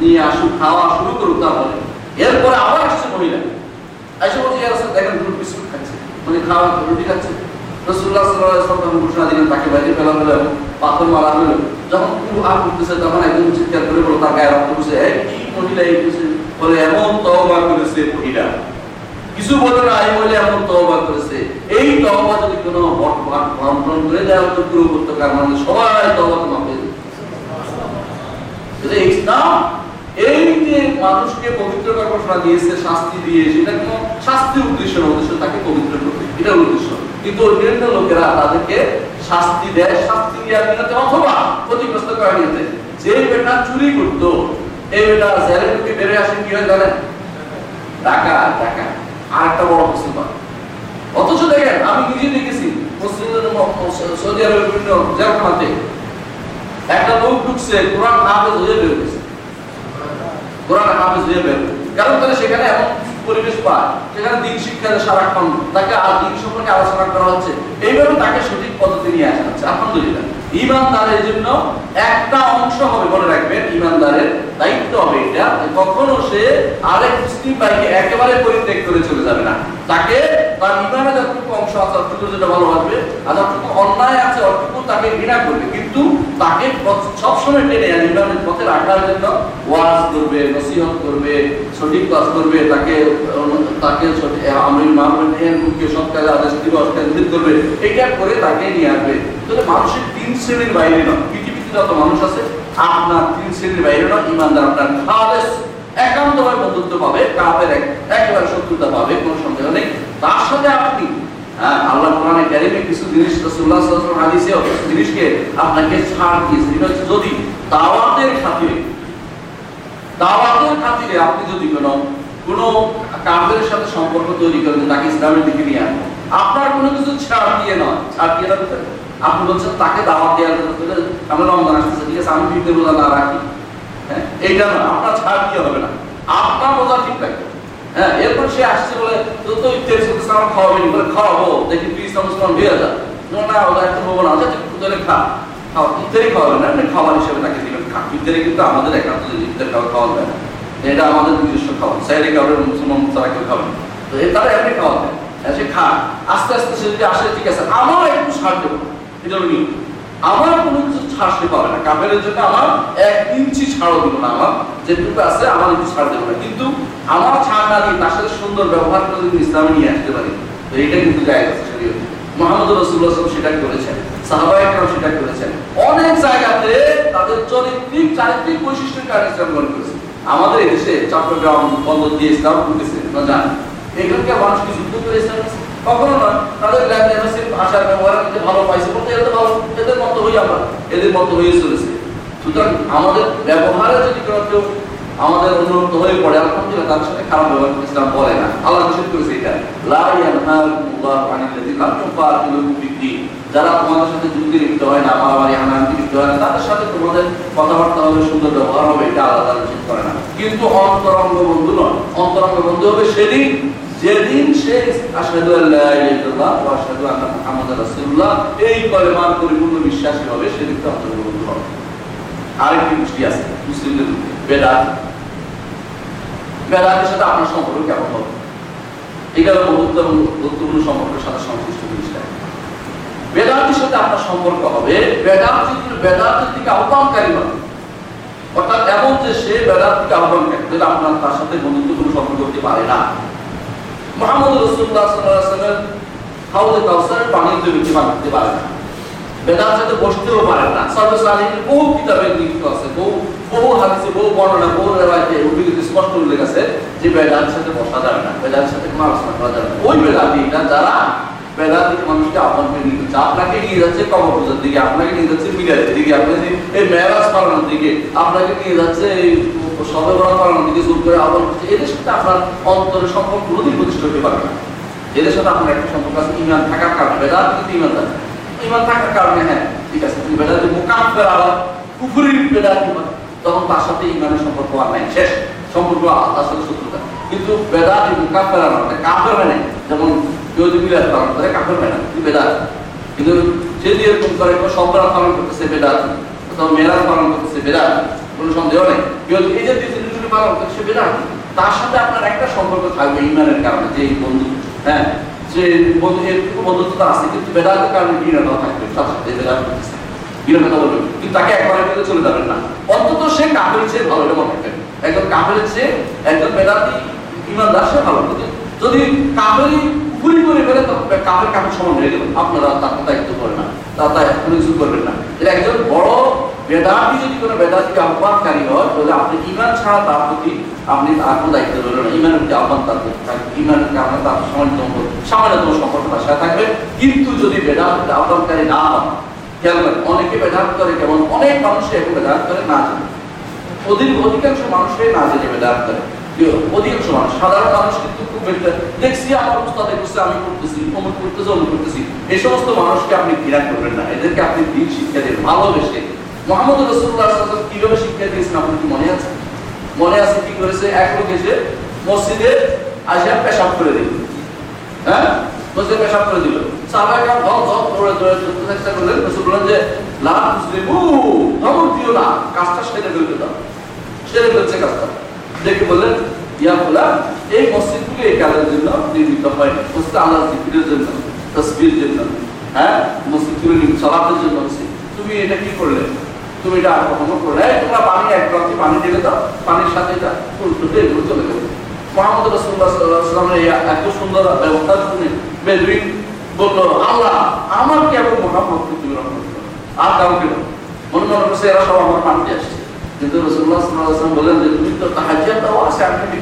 নিয়ে আসুক, খাওয়া শুরু করুক তারপরে। এরপরে আবার আসছে মহিলা। এসে বলছে দেখেন বিস্কুট খাচ্ছে। মানে খাওয়া, রুটি খাচ্ছে। রসুল্লাহ ওয়াসাল্লাম ঘোষণা দিলেন, তাকে বাইরে হলো পাথর মারা হলো। যখন খুব আর করতেছে, তখন চিৎকার করে বলো তার গায়ে রক্ত এই কি মহিলা বলে, এমন তওবা করেছে মহিলা। কিছু বলে না, এই মহিলা এমন তওবা করেছে। এই তওবা যদি কোনো বন্টন করে দেওয়া হতো পুরো উপত্যকার সবাই তওবা। তাহলে ইসলাম এই যে মানুষকে পবিত্র ঘোষণা দিয়েছে, শাস্তি দিয়ে, সেটা কোনো শাস্তির উদ্দেশ্য উদ্দেশ্য, তাকে পবিত্র করবে এটা উদ্দেশ্য। কিন্তু অন্যান্য লোকেরা তাদেরকে শাস্তি দেয়, শাস্তি দেওয়ার নিয়তে অথবা ক্ষতিগ্রস্ত করার নিয়তে যে বেটা চুরি করতো, এই বেটা জেলে ঢুকে বেড়ে আসে, কি হয় জানেন? টাকা টাকা। আর একটা বড় মুসলমান। অথচ দেখেন, আমি নিজে দেখেছি মুসলিমদের সৌদি আরবের বিভিন্ন জেলখানাতে একটা লোক ঢুকছে, কোরআন হাফেজ হয়ে বের হয়েছে। কোরআন হাফেজ হয়ে বের কারণ তারা সেখানে এমন পরিবেশ পায়, সেখানে দিন শিক্ষা সারাক্ষণ। তাকে আর দিন সম্পর্কে আলোচনা করা হচ্ছে। এইভাবে তাকে সঠিক পদ্ধতি নিয়ে আসা হচ্ছে। আলহামদুলিল্লাহ। ইমানদারের জন্য একটা অংশ হবে, মনে রাখবেন, ইমানদারের দায়িত্ব হবে এটা কখনো সে আরেক মুসলিম ভাইকে একেবারে পরিত্যাগ করে চলে যাবে না। তাকে তার ইমানে যতটুকু অংশ আছে অতটুকু যেটা ভালোবাসবে আর যতটুকু অন্যায় আছে অতটুকু তাকে ঘৃণা করবে, কিন্তু তাকে সবসময় টেনে আর ইমানের পথে রাখার জন্য ওয়াজ করবে, নসিহত করবে, সঠিক কাজ করবে, তাকে তাকে আমি মামলের মুখে সব কাজে আদেশ দিব অস্কার করবে, এটা করে তাকে নিয়ে আসবে। তাহলে মানুষের তিন শ্রেণির বাইরে নয়, পৃথিবীতে যত মানুষ আছে, আপনার তিন শ্রেণির বাইরে নয়, ইমানদার আপনার খালেস। একান্তভাবে বন্ধুত্ব পাবে কাপের একেবারে শত্রুতা পাবে কোনো সন্দেহ নেই। তার সাথে আপনি হ্যাঁ, আল্লাহ কোরআনে কারিমে কিছু জিনিস রাসূলুল্লাহ সাল্লাল্লাহু আলাইহি হাদিসেও কিছু আপনাকে ছাড় দিয়েছে। এটা যদি দাওয়াতের খাতিরে দাওয়াতের খাতিরে আপনি যদি কোনো কোনো কাফের সাথে সম্পর্ক তৈরি করেন তাকে ইসলামের দিকে নিয়ে আনবেন আপনার কোনো কিছু ছাড় দিয়ে নয়। ছাড় দিয়ে আপনি বলছেন তাকে দাওয়াত দেওয়ার জন্য আমরা রমজান আসতেছে ঠিক আছে? আমি ফিরতে রোজা না রাখি। এইটা না আপনার ছাড় দিয়ে হবে না? আপনার রোজা ঠিক থাকবে হ্যাঁ এরপর সে আসছে বলে তো তো ইফতারি চলতেছে আমার খাওয়াবেনি বলে খাওয়াবো দেখি তুই ইসলাম ইসলাম হয়ে যা না ওটা একটু হব না আচ্ছা তাহলে খা। খাও ইফতারি খাওয়াবে না আপনি খাবার হিসেবে তাকে দিবেন খা ইফতারি কিন্তু আমাদের একান্ত ইফতার খাওয়া খাওয়া যায় না। এটা আমাদের নিজস্ব খাওয়া সাইডে কাউরে মুসলমান তারা কেউ খাবে তো তারা এমনি খাওয়া দেয়। হ্যাঁ, সে খা আস্তে আস্তে সে যদি আসে ঠিক আছে আমার একটু ছাড় দেবো। এটা নিয়ম। আমার কোনো কিছু ছাড় সে পাবে না। কাপের জন্য আমার এক ইঞ্চি ছাড়ও দিব না আমার। যেটুকু আছে আমার একটু ছাড় দেবো না। কিন্তু আমার ছাড় না দিয়ে তার সাথে সুন্দর ব্যবহার করে যদি ইসলামে নিয়ে আসতে পারি, তো এটা কিন্তু জায়গা আছে শরীয়তে। মোহাম্মদ রসুল্লাহ সেটা করেছেন। সাহাবাই একরাম সেটা করেছেন। অনেক জায়গাতে তাদের চরিত্রিক, চারিত্রিক বৈশিষ্ট্যের কারণে ইসলাম গ্রহণ করেছে। আমাদের এদেশে চট্টগ্রাম, বন্দর দিয়ে ইসলাম ঢুকেছে না জান এখানকার মানুষ কি যুদ্ধ করে ইসলাম? কখনো নয় তাদের ল্যাঙ্গুয়েজ ভাষার ব্যবহার ভালো পাইছে, বলতে তো ভালো, এদের মতো হই আমরা, এদের মতো হয়ে চলেছে। সুতরাং আমাদের ব্যবহারে যদি কোনো কেউ আমাদের অনুরক্ত হয়ে পড়ে, আলহামদুলিল্লাহ তার সাথে খারাপ ব্যবহার ইসলাম বলে না। আল্লাহ নিষেধ করেছে এটা। যারা তোমাদের সাথে যুদ্ধে লিপ্ত হয় না লিপ্ত হয় না, তাদের সাথে তোমাদের কথাবার্তা হবে, সুন্দর ব্যবহার হবে, এটা তাআলা নিষেধ করে না। কিন্তু অন্তরঙ্গ বন্ধু নয়। অন্তরঙ্গ বন্ধু হবে সেদিন যেদিন সে আশহাদু আল্লা ইলাহা ইল্লাল্লাহ ওয়া আশহাদু আন্না এই কলেমার পরিপূর্ণ বিশ্বাসী হবে সেদিন তো বন্ধু হবে। আরেকটি গোষ্ঠী আছে, মুসলিমদের বেদাত। বেদাতের সাথে আপনার সম্পর্ক কেমন হবে? এটা হলো গুরুত্বপূর্ণ সম্পর্কের সাথে সংশ্লিষ্ট জিনিসটা। বেদাতের সাথে আপনার সম্পর্ক হবে বেদাত যদি বেদাতের দিকে আহ্বানকারী হবে অর্থাৎ এমন যে সে বেদাত দিকে আহ্বানকারী যেটা আপনার তার সাথে বন্ধুত্বপূর্ণ সম্পর্ক করতে পারে না। পারে না। বেদার সাথে বসতেও পারেন না। বহু কিতাবে লিখিত আছে, বহু বহু হাদিসে, বহু বর্ণনা, বহু স্পষ্ট উল্লেখ আছে যে বেদার সাথে বসা যাবে না বেদার সাথে যাবে না। ওই যারা আপনাকে নিয়ে যাচ্ছে, আপনাকে নিয়ে যাচ্ছে দিকে, আপনাকে নিয়ে যাচ্ছে মিলাদের দিকে, আপনাকে এই দিকে, আপনাকে নিয়ে যাচ্ছে এই সবে আপনার অন্তরের না। হ্যাঁ তখন তার সাথে ইমানের সম্পর্ক আর নাই। শেষ সম্পর্ক তার সাথে শত্রুতা কিন্তু বেদাত আর মানে কাফের মানে যেমন কেউ যদি মিলাদ পালন করে কাফের মানে কিন্তু বেদাত। কিন্তু যে এরকম করে কেউ পালন করতেছে বেদাত, অথবা মেরাজ পালন করতেছে বেদাত কোনো সন্দেহ নেই। যদি এই জিনিসগুলি পালন করছে তার সাথে আপনার একটা সম্পর্ক থাকবে ইমানের কারণে, যে বন্ধু হ্যাঁ? যে বন্ধু আছে, কিন্তু কারণে ঘৃণাটাও থাকবে। তার সাথে বেদাত করতেছে, ঘৃণা কথা বলবে কিন্তু তাকে চলে যাবেন না। অন্তত সে কাপের চেয়ে ভালো, এটা মনে একজন কাপের চেয়ে একজন ইমানদার, সে ভালো যদি করে ফেলে তখন কাপের সমান হয়ে গেল। আপনারা তার দায়িত্ব করে না। তার কোনো কিছু করবেন না। এটা একজন বড় বেদাতি যদি কোনো বেদাতিকে আহ্বানকারী হয়, তাহলে আপনি ইমান ছাড়া তার প্রতি আপনি আর কোনো দায়িত্ব রইল না। ইমানের প্রতি আহ্বান তার প্রতি থাকবে। ইমানের কারণে তার সামান্যতম সামান্যতম সম্পর্ক তার থাকবে। কিন্তু যদি বেদাত আহ্বানকারী না হয় খেয়াল করেন অনেকে বেদাত করে, কেমন অনেক মানুষে এখন বেদাত করে, না জানে। অধিক অধিকাংশ মানুষই না জেনে বেদাত করে। অধিকাংশ মানুষ, সাধারণ মানুষ কিন্তু খুব একটা দেখছি আমার উস্তাদে করছে আমি করতেছি, অমুক করতেছি অমুক করতেছি। এই সমস্ত মানুষকে আপনি ঘৃণা করবেন না। এদেরকে আপনি দিন শিক্ষা দেন, ভালোবেসে মোহাম্মদ রসুল্লাহ কীভাবে শিক্ষা দিয়েছেন আপনার কি মনে আছে? মনে আছে কি করেছে? এক লোক এসে মসজিদে আসিয়া পেশাব করে দিল। হ্যাঁ? মসজিদে পেশাব করে দিল। সাহাবায়ে কাম ধর ধর দৌড়ে দৌড়ে চলতে চেষ্টা করলেন। রসুল বললেন যে, লা মুসলিমু ধমক দিও না। কাজটা সেরে ফেলতে দাও। সেরে ফেলছে কাজটা। দেখে বললেন, ইয়া ফুলান, এই মসজিদগুলো এই কাজের জন্য নির্মিত হয় মসজিদ আল্লাহ জিকিরের জন্য তসবির জন্য হ্যাঁ? মসজিদগুলো সলাতের জন্য তুমি এটা কি করলে? তুমি এটা আর কখনো করলে তোমরা পানি এক গ্লাসে পানি ঢেলে দাও, পানির সাথে এটা উল্টো এগুলো চলে যাবে। মোহাম্মদ রসুল্লাহ সাল্লামের এই এত সুন্দর ব্যবস্থা শুনে বেদুইন বলল, আল্লাহ, আমার কেবল মোহাম্মদকে তুমি রক্ষা করো আর কাউকে মনে মনে করছে, এরা সব আমার পানিতে আসছে। কিন্তু রসুল্লাহ সাল্লাহ বললেন যে, তুমি তো তাহাজিয়া দাও, আছে আপনি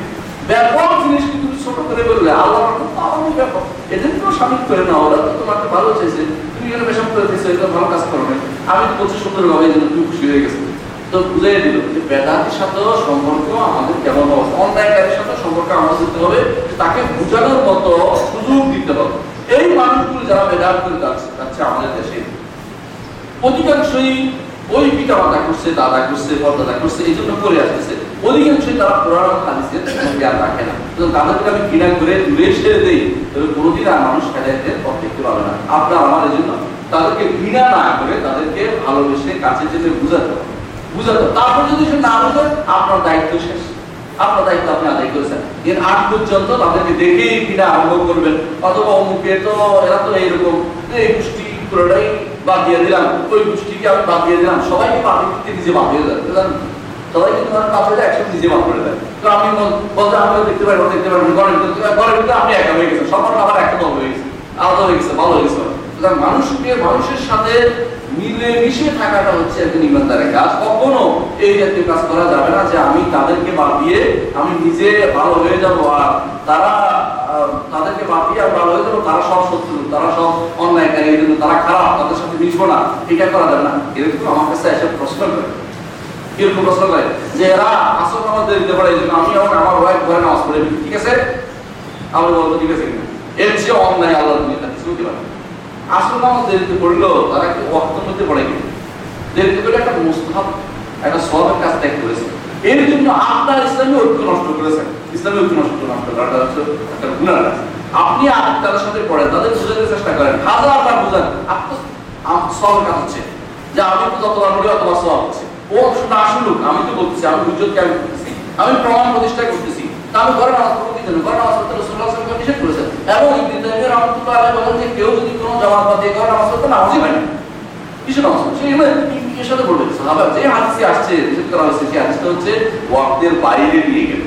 ব্যাপক জিনিসকে তুমি ছোট করে বললে, আল্লাহ ব্যাপক এদের তো সামিল করে না ওরা তো তোমাকে ভালো চাইছে। তুমি এখানে করে দিচ্ছ এটা ভালো কাজ করো না আমি তো বলছি তুমি খুশি হয়ে গেছে। তো দিল যে সম্পর্ক আমাদের কেমন অবস্থা? সাথে সম্পর্ক আমাদের দিতে হবে তাকে বোঝানোর মতো সুযোগ দিতে হবে। এই মানুষগুলো যারা বেদাত করে যাচ্ছে আমাদের দেশে। অধিকাংশই ওই পিতা মাতা করছে, দাদা করছে, পরদাদা করছে, এই জন্য করে আসতেছে। অধিকাংশই তারা কোরআন হাদিসের কোনো জ্ঞান রাখে না। তো তাদেরকে আমি ঘৃণা করে দূরে ছেড়ে দিই, তবে কোনোদিন আর মানুষ হেদায়তের পথ দেখতে পাবে না। আপনার আমার জন্য তাদেরকে ঘৃণা না করে তাদেরকে ভালোবেসে কাছে যেতে বুঝাতে বুঝাতে তারপর যদি সে না বুঝে, আপনার দায়িত্ব শেষ। আপনার দায়িত্ব আপনি আদায় করেছেন। এর আগ পর্যন্ত তাদেরকে দেখেই ঘৃণা আরম্ভ করবেন। অথবা অমুকে তো এরা তো এইরকম। এই গোষ্ঠী পুরোটাই বাদ দিয়ে দিলাম, ওই গোষ্ঠীকে আমি বাদ দিয়ে দিলাম। সবাইকে বাদ দিতে নিজে বাদ হয়ে যাবে? কিন্তু নিজে করে দেয়। তো আমি বলতে আমিও দেখতে পারি দেখতে পারি, ঘরের ভিতরে আপনি একা হয়ে একটা হয়ে গেছে, আলাদা হয়ে গেছে, ভালো হয়ে গেছে। সুতরাং মানুষকে মানুষের সাথে মিলে মিশে থাকাটা হচ্ছে একজন ইমানদারের কাজ। কখনো এই জাতীয় কাজ করা যাবে না যে আমি তাদেরকে বাদ দিয়ে আমি নিজে ভালো হয়ে যাব, আর তারা তাদেরকে বাদ দিয়ে আমি ভালো হয়ে যাব, তারা সব শত্রু, তারা সব অন্যায়কারী, তারা খারাপ, তাদের সাথে মিশবো না, এটা করা যাবে না। এরকম আমার কাছে এসে প্রশ্ন করে। কীরকম প্রশ্ন করে? যে, এরা আমাদের দিতে পারে আমি এবং আমার ওয়াইফ ঘরে নামাজ পড়ে। ঠিক আছে? ঠিক আছে কিনা? এর চেয়ে অন্যায় আল্লাহ পারে নামাজ দেরিতে তারা কি মধ্যে পড়ে দেরিতে পড়লে একটা মুস্তাহাব, একটা সবের কাজ ত্যাগ করেছে। এর জন্য আপনার ইসলামী ঐক্য নষ্ট করেছেন। ইসলামী ঐক্য নষ্ট নষ্ট করাটা হচ্ছে একটা গুণার আপনি তাদের সাথে পড়েন, তাদের বোঝাতে চেষ্টা করেন। হাজার বার বোঝান। আপনার কাজ হচ্ছে যে, আমি তো যতবার পড়ি অতবার সব হচ্ছে। ও শুধু আসলুক আমি তো বলতেছি, আমি আমি প্রমাণ প্রতিষ্ঠা করতেছি। আমি ঘরে নামাজ জন্য? ঘরে নামাজ পড়তে নিষেধ করেছেন এবং ইবনে তাইমিয়া রাহমাতুল্লাহ আলাইহি বলেন যে কেউ যদি কোনো জামাত দিয়ে ঘরে নামাজ পড়তে নামাজই না। কিসের নামাজ? সে এর সাথে বলবে, সাহাবা, যে হাদিসে আসছে, নিষেধ করা হয়েছে হচ্ছে ওয়াক্তের বাইরে নিয়ে গেলে।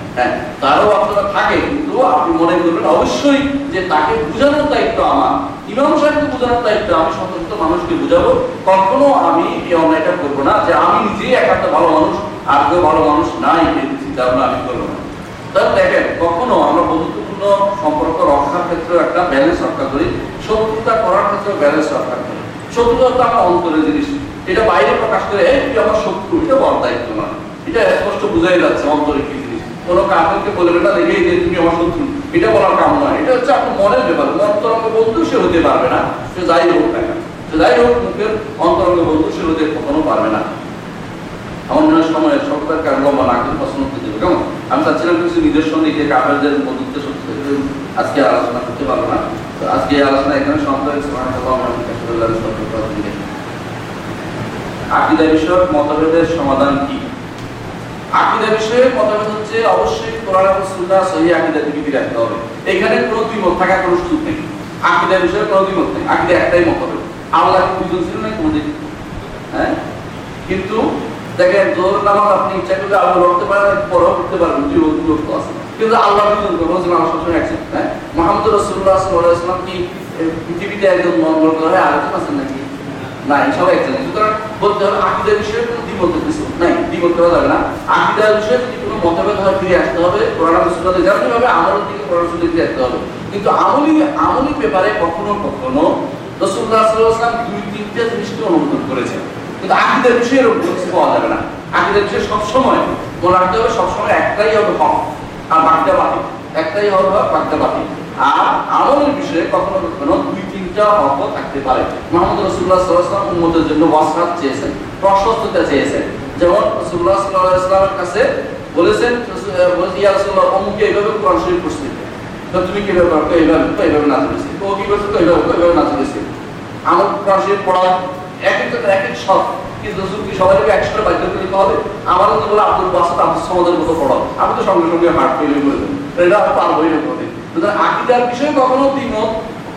হ্যাঁ তারও ওয়াক্তটা থাকে, কিন্তু আপনি মনে করবেন অবশ্যই যে তাকে বোঝানোর দায়িত্ব আমার। ইমাম সাহেবকে বোঝানোর দায়িত্ব আমি সমস্ত মানুষকে বুঝাবো। কখনো আমি এই অন্যায়টা করব না যে আমি নিজেই এক একটা ভালো মানুষ, আর কেউ ভালো মানুষ নাই, এই চিন্তা ভাবনা আমি করব না। তাহলে দেখেন, কখনো আমরা বন্ধুত্বপূর্ণ সম্পর্ক রক্ষার ক্ষেত্রে একটা ব্যালেন্স রক্ষা করি, শত্রুতা করার ক্ষেত্রে ব্যালেন্স রক্ষা করি। শত্রুতা তো আমার অন্তরের জিনিস, এটা বাইরে প্রকাশ করে, এই আমার শত্রু, এটা বড় দায়িত্ব না এটা স্পষ্ট বুঝাই যাচ্ছে অন্তরে কি কোনো কাউকে বলবে না দেখেই যে তুমি এটা বলার কাম নয়। এটা হচ্ছে আপনার মনের ব্যাপার। বন্ধু সে হতে পারবে না। সে যাই হোক না সে যাই হোক, মুখের অন্তরঙ্গ বন্ধু সে হতে কখনো পারবে না। সময় সরকার কার লম্বা না কিন্তু করতে কেমন? আমি চাচ্ছিলাম কিছু নিজস্ব দিকে কাফেরদের বন্ধুত্ব সত্য আজকে আলোচনা করতে পারব না। আজকে আলোচনা এখানে সমাপ্ত আকিদা বিষয়ক মতভেদের সমাধান কি? আকিদা বিষয়ে মতভেদ হচ্ছে, অবশ্যই কোরআন এবং সুন্নাহ সহি আকিদা থেকে ফিরে আসতে হবে। এখানে থাকার কোনো সুযোগ নেই। আকিদা বিষয়ে নেই। আকিদা একটাই মতভেদ আল্লাহ দুজন ছিল না হ্যাঁ? কিন্তু দেখেন জোর নামাজ আপনি ইচ্ছা করলে আল্লাহ পড়তে পারেন পরেও করতে লোক তো আছে। কিন্তু আল্লাহ দুজন সবসময় একজন হ্যাঁ? মোহাম্মদ রসুল্লাহ সাল্লাহ ইসলাম কি পৃথিবীতে একজন মঙ্গল গ্রহে আরেকজন আছেন নাকি? নাই, সবাই একজন সুতরাং বলতে হবে আকিদার বিষয়ে কোনো দ্বিমত কিছু নাই। দ্বিমত করা যাবে না। আকিদার বিষয়ে যদি কোনো মতভেদ হয়, ফিরে আসতে হবে। যেমন আমলের দিকে দিকে আসতে হবে। কিন্তু আমলি আমলি কখনো কখনো রসুল্লাহ সাল্লাহ ইসলাম দুই, তিনটা জিনিসকে অনুমোদন করেছেন। কিন্তু আকিদের বিষয়ে এরকম কিছু পাওয়া যাবে না। আকিদের বিষয়ে সবসময় মনে রাখতে হবে, সবসময় একটাই হবে হক, আর বাকিটা বাকি একটাই হক হক, বাকিটা বাকি আর আমলের বিষয়ে কখনো কখনো তিনটা হক থাকতে পারে। মোহাম্মদ রসুল্লাহ সাল্লাম উম্মতের জন্য ওয়াসাত চেয়েছেন, প্রশস্ততা চেয়েছেন। যেমন রসুল্লাহ সাল্লাহ ইসলামের কাছে বলেছেন ইয়া রসুল্লাহ অমুকে এইভাবে কোরআন শরীফ প্রশ্ন তো তুমি কীভাবে করো এইভাবে তো এইভাবে না চলেছে তো কি করছে? তো এইভাবে তো এইভাবে না চলেছে আমার কোরআন শরীফ পড়া এক একটা, এক এক শখ। কিন্তু রসুল কি সবাইকে একসাথে বাধ্য হবে? আমারও তো বলে, আব্দুল বাসাত আব্দুল সমাদের মতো পড়াও আমি তো সঙ্গে সঙ্গে হার্ট ফেলে করে দেবো। এটা আমি না কোনোদিন সুতরাং আকিদার বিষয়ে কখনো দ্বিমত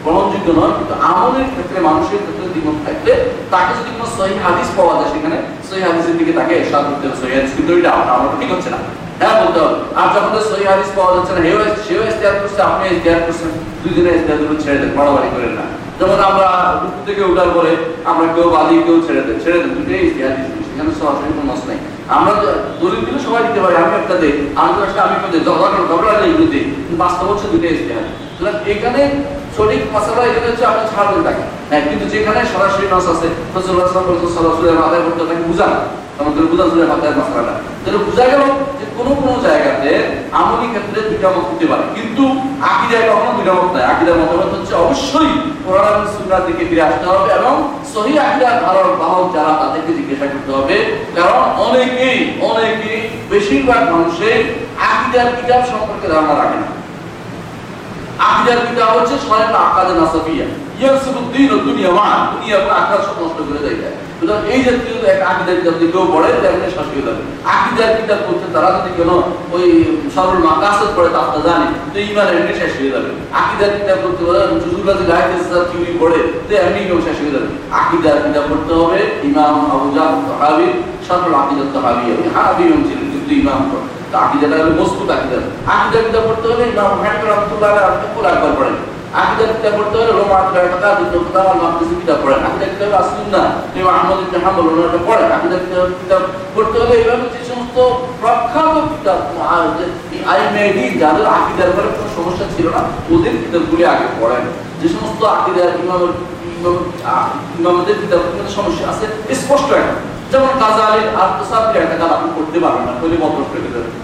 গ্রহণযোগ্য নয়, কিন্তু আমলের ক্ষেত্রে, মানুষের ক্ষেত্রে দ্বিমত থাকলে তাকে যদি কোনো সহি হাদিস পাওয়া যায় সেখানে, সহি হাদিসের দিকে তাকে এরশাদ করতে হবে। সহি হাদিস কিন্তু এটা আমার ঠিক হচ্ছে না। হ্যাঁ বলতে হবে। আর যখন সহি হাদিস পাওয়া যাচ্ছে না, হেও সেও করছে আপনি করছেন। ছেড়ে দেন বাড়াবাড়ি করেন না। যেমন আমরা রুকু থেকে পরে আমরা কেউ কেউ ছেড়ে দেন ছেড়ে দেন, দুটোই সেখানে সরাসরি কোনো আমরা দলিল দিলে সবাই দিতে পারি, আমি একটা দিই, আমি একটা আমি একটা দিই, ঝগড়া নেই দিই বাস্তব হচ্ছে দুটোই এখানে সঠিক মশালা হচ্ছে তাকে হ্যাঁ কিন্তু যেখানে সরাসরি নস আছে সরাসরি বুঝান আমাদের মাথায় মশলাটা তাহলে বোঝা গেল যে জায়গাতে আমলি ক্ষেত্রে দুইটা মত হতে পারে। কিন্তু আকিদায় কখনো দুইটা মত নাই। আকিদার মতামত হচ্ছে অবশ্যই কোরআন দিকে ফিরে আসতে হবে এবং সহি আকিদার ধারণ বাহক যারা তাদেরকে জিজ্ঞাসা করতে হবে, কারণ অনেকেই অনেকেই বেশিরভাগ মানুষের আকিদার কিতাব সম্পর্কে ধারণা রাখে না। আকিদার হচ্ছে আকাদে ও দুনিয়া মান দুনিয়া পুরো নষ্ট করে দেয় সুতরাং এই জাতীয় এক আকিদার যদি কেউ তাহলে হয়ে যাবে। আকিদার তারা যদি কেন ওই সরল মাকাসত তা তো ইমান এমনি শেষ হয়ে যাবে। আকিদার কিতাব পড়তে পারে গাইতে থিওরি পড়ে, তো এমনি কেউ শেষ হয়ে যাবে। আকিদার কিতাব পড়তে হবে ইমাম আবু জাফর সরল আকিদাত তাহাবি। হাবি ছিলেন, কিন্তু ইমাম আকিদাটা হলো মজবুত আকিদা আকিদা কিতাব পড়তে হলে ইমাম পড়েন আকিদা কিতাব পড়তে হলে কিতাব পড়েন। আকিদা কিতাব আসুন্না। ইমাম আহমদ ইবনে হাম্বল পড়েন। আকিদা কিতাব পড়তে হলে এইভাবে যে সমস্ত প্রখ্যাত কিতাব আইমেডি যাদের আকিদার কোনো সমস্যা ছিল না, ওদের কিতাবগুলি আগে পড়েন। যে সমস্ত আকিদার ইমামের ইমাম ইমামদের কিতাবগুলোর সমস্যা আছে, স্পষ্ট একটা। যেমন গাজালের আত্মসাতের একটা গান আপনি করতে পারবেন না করে দেবেন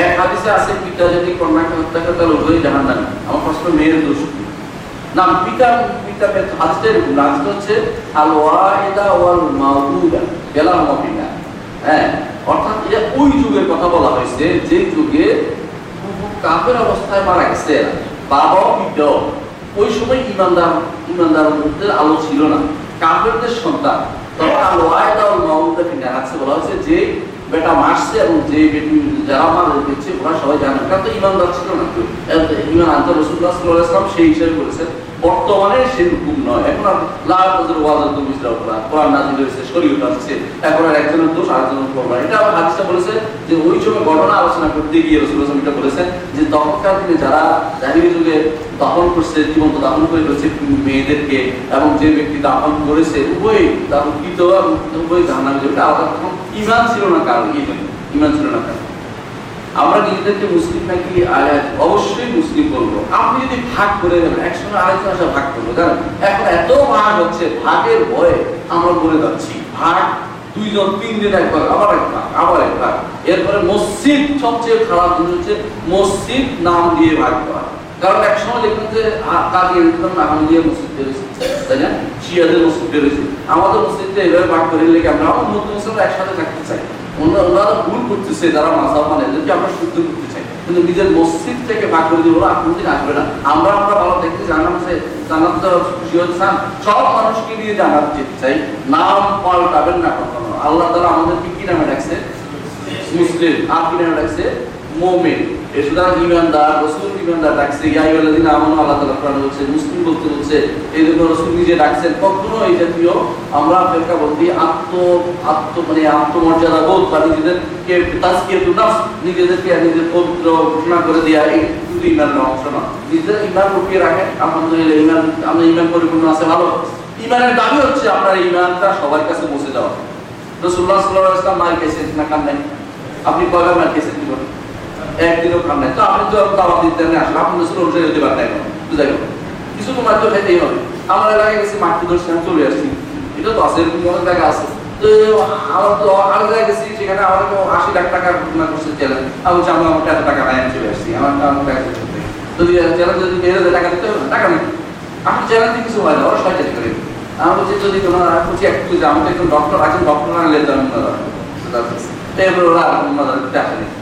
এক হাদিসে আছে, পিতা যদি কন্যাকে হত্যা করে, তাহলে উভয়ই জাহান নামে আমার প্রশ্ন, মেয়ের দোষ না, পিতা পিতা হচ্ছে আল ওয়াহিদা ওয়াল মাফিনা হ্যাঁ অর্থাৎ এটা ওই যুগের কথা বলা হয়েছে, যে যুগে কাফের অবস্থায় মারা গেছে। বাবাও পিতাও ওই সময় ইমানদার ইমানদারদের আলো ছিল না। কাফেরদের সন্তান। তখন আল ওয়াহিদা ওয়াল মাউদুদা কিনা আছে বলা হয়েছে যে বেটা মারছে এবং যে যারা মারা দিচ্ছে ওরা সবাই জানে। কারণ তো ইমানদার ছিল না ইমান রসুল্লাহ সাল্লাহ সেই হিসেবে করেছেন। বর্তমানে সেই হুকুম নয়। এখন আর লাল নজর ওয়াজার তো মিশ্রা করা কোরআন নাজিল হয়েছে শরীয়ত আসছে। এখন আর একজনের দোষ আরেকজনের করবে এটা আবার হাদিসটা বলেছে যে ওই সময় ঘটনা আলোচনা করতে গিয়ে রসুল্লাহ এটা বলেছেন যে তখনকার দিনে যারা জাহিরি যুগে দাফন করছে, জীবন্ত দাফন করে রয়েছে মেয়েদেরকে এবং যে ব্যক্তি দাফন করেছে উভয় দাফন কৃত এবং উভয় জাহান্নামে আলাদা তখন ইমান ছিল না কারও? এই ইমান ছিল না কারও? আমরা নিজেদেরকে মুসলিম নাকি অবশ্যই মুসলিম বলব। আপনি যদি ভাগ করে দেবেন একসঙ্গে আরেকজন আসা ভাগ করব। জানেন এখন এত ভাগ হচ্ছে, ভাগের ভয়ে আমরা বলে যাচ্ছি, ভাগ, দুইজন তিন দিন এক ভাগ আবার এক ভাগ আবার এক ভাগ এরপরে মসজিদ সবচেয়ে খারাপ জিনিস হচ্ছে, মসজিদ নাম দিয়ে ভাগ করা। কারণ এক সময় দেখবেন যে ইসলাম নাম দিয়ে মসজিদ তাই না? শিয়াদের মসজিদ আমাদের মসজিদটা এভাবে ভাগ করে লেগে আমরা আমার নতুন একসাথে থাকতে চাই। ওনারা ভুল করতেছে, যারা মাসাব মানে এদেরকে আমরা শুদ্ধ করতে চাই। কিন্তু নিজের মসজিদ থেকে ভাগ করে দিব আর আসবে না। আমরা আমরা ভালো দেখতে জানাম যে জানাত খুশি হচ্ছেন সব মানুষকে নিয়ে জানার যেতে চাই। নাম পাল্টাবেন না কখনো। আল্লাহ তারা আমাদেরকে কি নামে ডাকছে? মুসলিম। আর কি নামে ডাকছে? মোমেন। ইমানদার রসুল ইমানদার ডাকছে ইয়াইওয়ালাদিন আমন, আল্লাহ বলছে, মুসলিম বলতে বলছে, এই জন্য রসুল নিজে ডাকছেন, কখনো এই জাতীয় আমরা ফেরকা আত্ম আত্ম মানে আত্মমর্যাদা বোধ বা নিজেদেরকে নিজেদেরকে নিজেদের পবিত্র ঘোষণা করে এই শুধু অংশ না। নিজের ইমান লুকিয়ে রাখেন, আলহামদুলিল্লাহ ইমান আমরা ইমান পরিপূর্ণ আছে, ভালো ইমানের দাবি হচ্ছে আপনার ইমানটা সবার কাছে পৌঁছে দেওয়া। রসুল্লাহ সাল্লাহ ইসলাম মার খেয়েছেন না নাই আপনি কয়বার মার বলেন একদিনও খান নাই। তো আপনি তো দাওয়াত দিতে না আসলে, আপনি রসুল অনুযায়ী হতে পারেন এখন তো যাই হোক কিছু তো মাত্র খাইতেই হবে। আমার এলাকায় গেছি মাটি ধরছি, আমি চলে আসছি। এটা তো আছে অনেক জায়গা আছে। তো আমার তো আরও জায়গায় গেছি, সেখানে আমার তো আশি লাখ টাকা ঘটনা করছে চ্যালেঞ্জ আমি বলছি, আমার আমার এত টাকা নাই আমি চলে আসছি। আমার আমার টাকা যদি চ্যালেঞ্জ যদি যায় টাকা দিতে হবে, টাকা নেই। আপনি চ্যালেঞ্জে কিছু হয় না, ওরা শয়তানি করে। আমি বলছি, যদি তোমার বলছি একটু যে আমাদের একজন ডক্টর আছেন ডক্টর আনলে তো আমি এরপরে ওরা আসেনি যে এই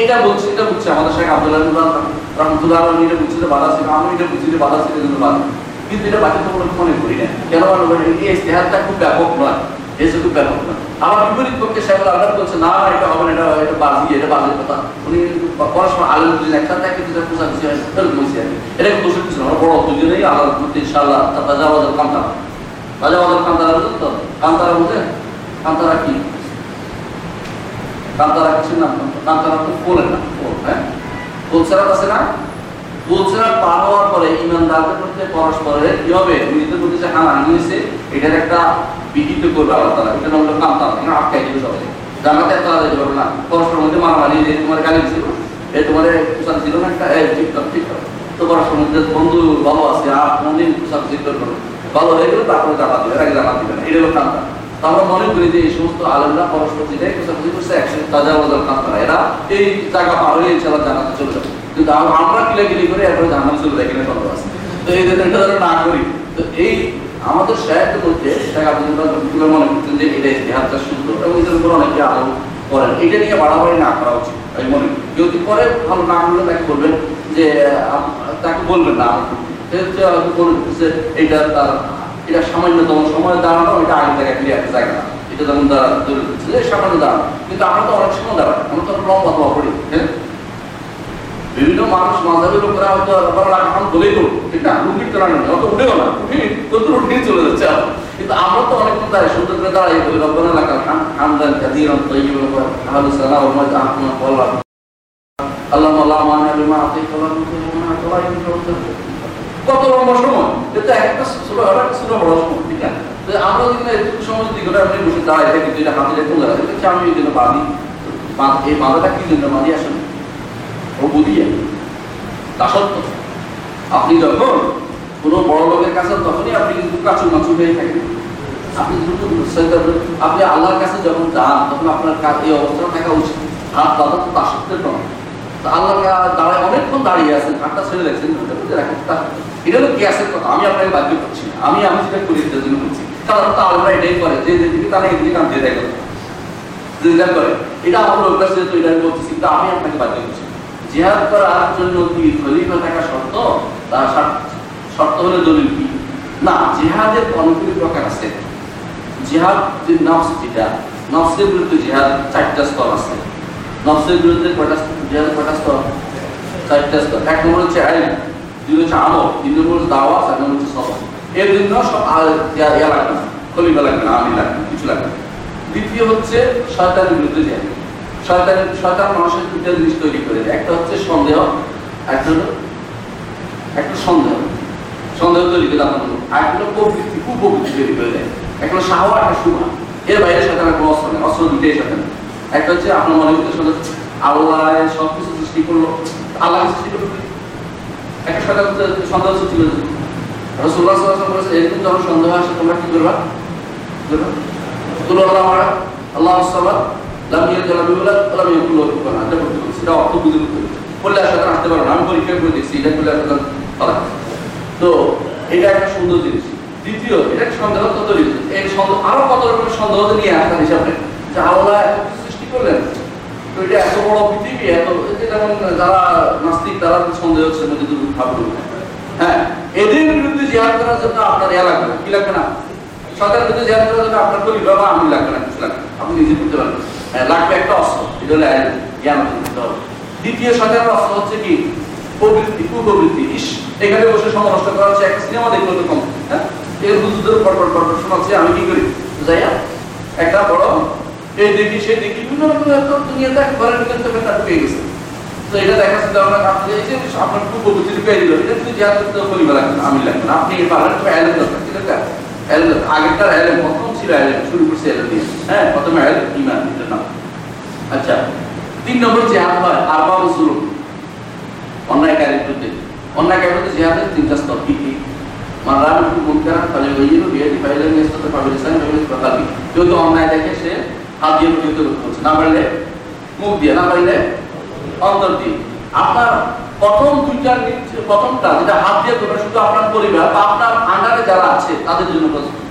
এইটা বলছে এটা বুঝছে, আমাদের শেখ আব্দুল্লাহ রহমতুল্লাহ আলম এটা বুঝছে যে বাধা ছিল আমি এটা বুঝছি যে বাধা ছিল কিন্তু বাধা। কিন্তু এটা বাধ্যতামূলক মনে করি না। কেন এই ইস্তেহারটা খুব ব্যাপক নয়। এসে খুব ব্যাপক নয়। আমার বিপরীত পক্ষে সাহেব আল্লাহ বলছে, না এটা হবে এটা এটা বাজি, এটা বাজের কথা। উনি পড়াশোনা আলম যদি একসাথে থাকে কিন্তু পোশা খুশি হয় তাহলে বলছি আর এটা দোষের কিছু না। বড় দুজনেই আল্লাহ ইনশাআল্লাহ তাজা বাজার কান্তারা তাজা বাজার কান্তারা বুঝেন তো? কান্তারা বুঝেন কান্তারা কি? কান্তারা কিছু না কান্তারা তো ফোলেন না ফোল হ্যাঁ? ফুলসেরাত আছে না? ফুলসেরাত পার হওয়ার পরে ইমানদারদের মধ্যে পরস্পরের কি হবে? নিজেদের মধ্যে যে হানাহানি হয়েছে? এটার একটা বিহিত করবে আল্লাহ তালা এটা নাম হলো কান্তারা এখানে আটকাই দিবে সবাই। জানাতে এত আলাদা যেতে না। পরস্পরের মধ্যে মারামারি, যে তোমার গালি ছিল এ তোমার কুসান ছিল না একটা ঠিক ঠিক তো পরস্পরের মধ্যে বন্ধু ভালো আছে, আর কোনদিন ঠিক করবে ভালো হয়ে গেলে তারপরে জানা দিবে আগে জানা দিবে না। এটা হলো কান্তা আমরা মনে করি যে এই সমস্ত আলেমরা পরস্পর এই জায়গা পার হয়ে ইনশাল্লাহ জানাতে চলে যাবে। কিন্তু আমরা কিলাকিলি করে এরপরে জানাতে চলে যাই কিনা সন্দেহ তো এই যেন না করি। তো এই আমাদের সাহিত্য করতে শেখ মনে করতেন যে এটা ইতিহাসটা শুদ্ধ, এবং এদের উপর অনেকে আরও করেন। এটা নিয়ে বাড়াবাড়ি না করা উচিত, আমি মনে করি। যদি করে, ভালো না করলে তাকে বলবেন যে তাকে বলবেন না এটা তার এটা সামান্যতম সময় দাঁড়ানো এটা আগে থেকে ক্লিয়ার জায়গা না। এটা যেমন দাঁড়া যে সামান্য দাঁড়ানো কিন্তু আমরা তো অনেক সময় দাঁড়াই, আমরা তো লম্বা পড়ি হ্যাঁ? বিভিন্ন মানুষ মাঝাবের লোকেরা হয়তো এখন বলেই তো ঠিক না? রুগীর তো রান্না অত উঠেও না উঠে কত উঠে চলে যাচ্ছে কিন্তু আমরা তো অনেক দাঁড়াই সুন্দর করে দাঁড়াই বলি রব্বানা লাকা হামদান কাদিরান, তাইয়িবান, ওয়া আহলু আল্লাহ। বিমা কত লম্বা সময়? এটা একটা ছোট একটা ছোট বড় সময়, ঠিক আছে? আমরা যদি একটু সময় যদি গোটা আপনি বসে দাঁড়াই থাকি যেটা হাতে রেখে দাঁড়াই দেখছি আমি এই জন্য বাঁধি। এই বাঁধাটা কি জন্য বাঁধি আসলে? ও বুঝিয়ে। দাসত্ব আপনি যখন কোনো বড় লোকের কাছে তখনই আপনি কিন্তু কাছু মাছু হয়ে থাকেন। আপনি আপনি আল্লাহর কাছে যখন যান, তখন আপনার এই অবস্থা থাকা উচিত। হাত বাঁধা তো দাসত্বের নয় আল্লাহ দাঁড়ায় অনেকক্ষণ দাঁড়িয়ে আছেন হাতটা ছেড়ে দেখছেন এটা হলো গ্যাসের কথা, আমি আপনাকে বাধ্য করছি আমি আমি সেটা করি এটার জন্য করছি। কারণ তা আল্লাহ এটাই করে, যে যেদিকে তারা এদিকে কাম দিয়ে দেয় জিহাদ করে, এটা আমার অভ্যাস যেহেতু, এটা আমি বলতেছি, তা আমি আপনাকে বাধ্য করছি। জিহাদ করার জন্য কি খলিফা থাকা শর্ত? তার শর্ত হলে দলিল কি? না, জিহাদের অনেকগুলি প্রকার আছে। জিহাদ যে নফস যেটা, নফসের বিরুদ্ধে জিহাদ চারটা স্তর আছে। নফসের বিরুদ্ধে জিহাদের কয়টা স্তর চারটা স্তর এক নম্বর হচ্ছে আইন, দুই হচ্ছে তিন নম্বর হচ্ছে দাওয়া চার নম্বর হচ্ছে এর জন্য সব ইয়া লাগবে খলিফা লাগবে না আমি লাগবে কিছু লাগবে দ্বিতীয় হচ্ছে বিরুদ্ধে মানুষের দুটো জিনিস তৈরি করে দেয়। একটা হচ্ছে সন্দেহ একটা একটা সন্দেহ। সন্দেহ তৈরি করে আপনার তৈরি করে দেয়। একটা হলো একটা শুভা এর বাইরে শয়তানের কোনো অস্ত্র নেই, অস্ত্র একটা হচ্ছে আপনার মনে হচ্ছে আল্লাহ সব সৃষ্টি করল, আল্লাহ সৃষ্টি করল। একটা শয়তান সন্দেহ সৃষ্টি করেছে রসুল্লাহ সাল্লাল্লাহু বলেছে, এরকম যখন সন্দেহ আসে, তোমরা কি করবা? করবা? তুলো আল্লাহ সাল্লাহ লাম ইয়াদ লাম ইউলাদ, লাম ইয়াকুল লাহু কুফুয়ান এটা করতে বলছে। এটা অর্থ বুঝে করতে বললে আর আসতে পারো না। আমি পরীক্ষা করে দেখছি, এটা করলে আর শয়তান তো এটা একটা সুন্দর জিনিস। দ্বিতীয়, এটা সন্দেহ জিনিস। এই সন্দেহ, আরও কত রকমের সন্দেহ নিয়ে আসতাম হিসাবে যে আল্লাহ করলেন তো এটা এত বড় পৃথিবী এত যেমন যারা নাস্তিক তারা সন্দেহ হচ্ছে দুটো ঠাকুর হ্যাঁ এদের বিরুদ্ধে জিহাদ করার জন্য আপনার ইয়া লাগবে কি লাগবে না? সরকারের বিরুদ্ধে জিহাদ করার জন্য আপনার করি বাবা আমি লাগবে না কিছু লাগবে আপনি নিজে করতে পারবেন। হ্যাঁ, লাগবে একটা অস্ত্র এটা হলো জ্ঞান দ্বিতীয় সরকারের অস্ত্র হচ্ছে কি? প্রবৃত্তি কুপ্রবৃত্তি ইস এখানে বসে সময় করা হচ্ছে একটা সিনেমা দেখল তো কম। হ্যাঁ এর বুঝতে পরপর পরপর শোনাচ্ছে আমি কি করি? যাইয়া একটা বড় এই দেখি বিভিন্ন দুনিয়াতে ঘরের ভিতরে তো একটা ঢুকে গেছে। তো এটা দেখা আমরা যে আপনার কুপ্রবৃত্তি ঢুকে দিল এটা কিন্তু আমি লাগবে আপনি এই পারেন তো দরকার, ঠিক আছে? প্রথম ছিল শুরু করছে দিয়ে। হ্যাঁ প্রথমে ইমান নাম আচ্ছা তিন নম্বর জিহাদ হয় আরবা বছর অন্যায়কারীর বিরুদ্ধে। অন্যায়কারীর বিরুদ্ধে জিহাদের তিনটা স্তর কি কি? অন্যায় দেখে সে দিয়ে করতে হচ্ছে না পারলে মুখ দিয়ে না পারলে অন্তর দিয়ে। আপনার প্রথম দুইটা প্রথমটা যেটা হাত দিয়ে করবে শুধু আপনার পরিবার বা আপনার আন্ডারে যারা আছে তাদের জন্য প্রস্তুত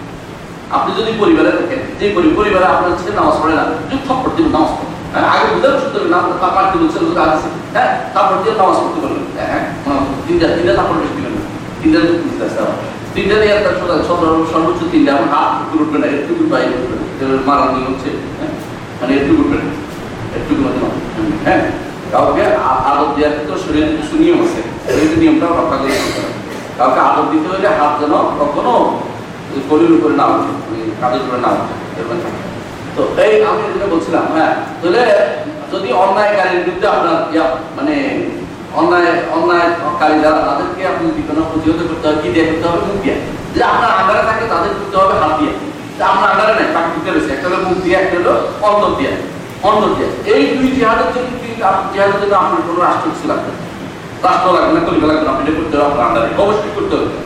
আপনি যদি পরিবারে থাকেন যে পরিবারে আপনার ছেলে নামাজ পড়ে না যদি থপ্পড় দিন নামাজ পড়ে। হ্যাঁ, আগে শুনতে হবে না তারপর কি বলছে লোক আছে। হ্যাঁ তারপর দিয়ে নামাজ পড়তে পারবেন হ্যাঁ হ্যাঁ তিনটা তিনটা তারপর দিবেন তিনটা তো বুঝতে আসতে তিনটা দিয়ে একটা সোজা সর্বোচ্চ তিনটা, আমার হাত উঠবে না, একটু উঠবে না মারার নিয়ম হচ্ছে হ্যাঁ? মানে একটু উঠবে না, একটু হ্যাঁ? কাউকে আদর দেওয়ার ক্ষেত্রে শরীরের কিছু নিয়ম আছে সেই নিয়মটা রক্ষা করে। কাউকে আদর দিতে হলে হাত যেন কখনো শরীর উপরে না উঠে ওই কাঁধের উপরে না উঠে তো এই আমি যেটা বলছিলাম হ্যাঁ তাহলে যদি অন্যায়কারীর বিরুদ্ধে আপনার মানে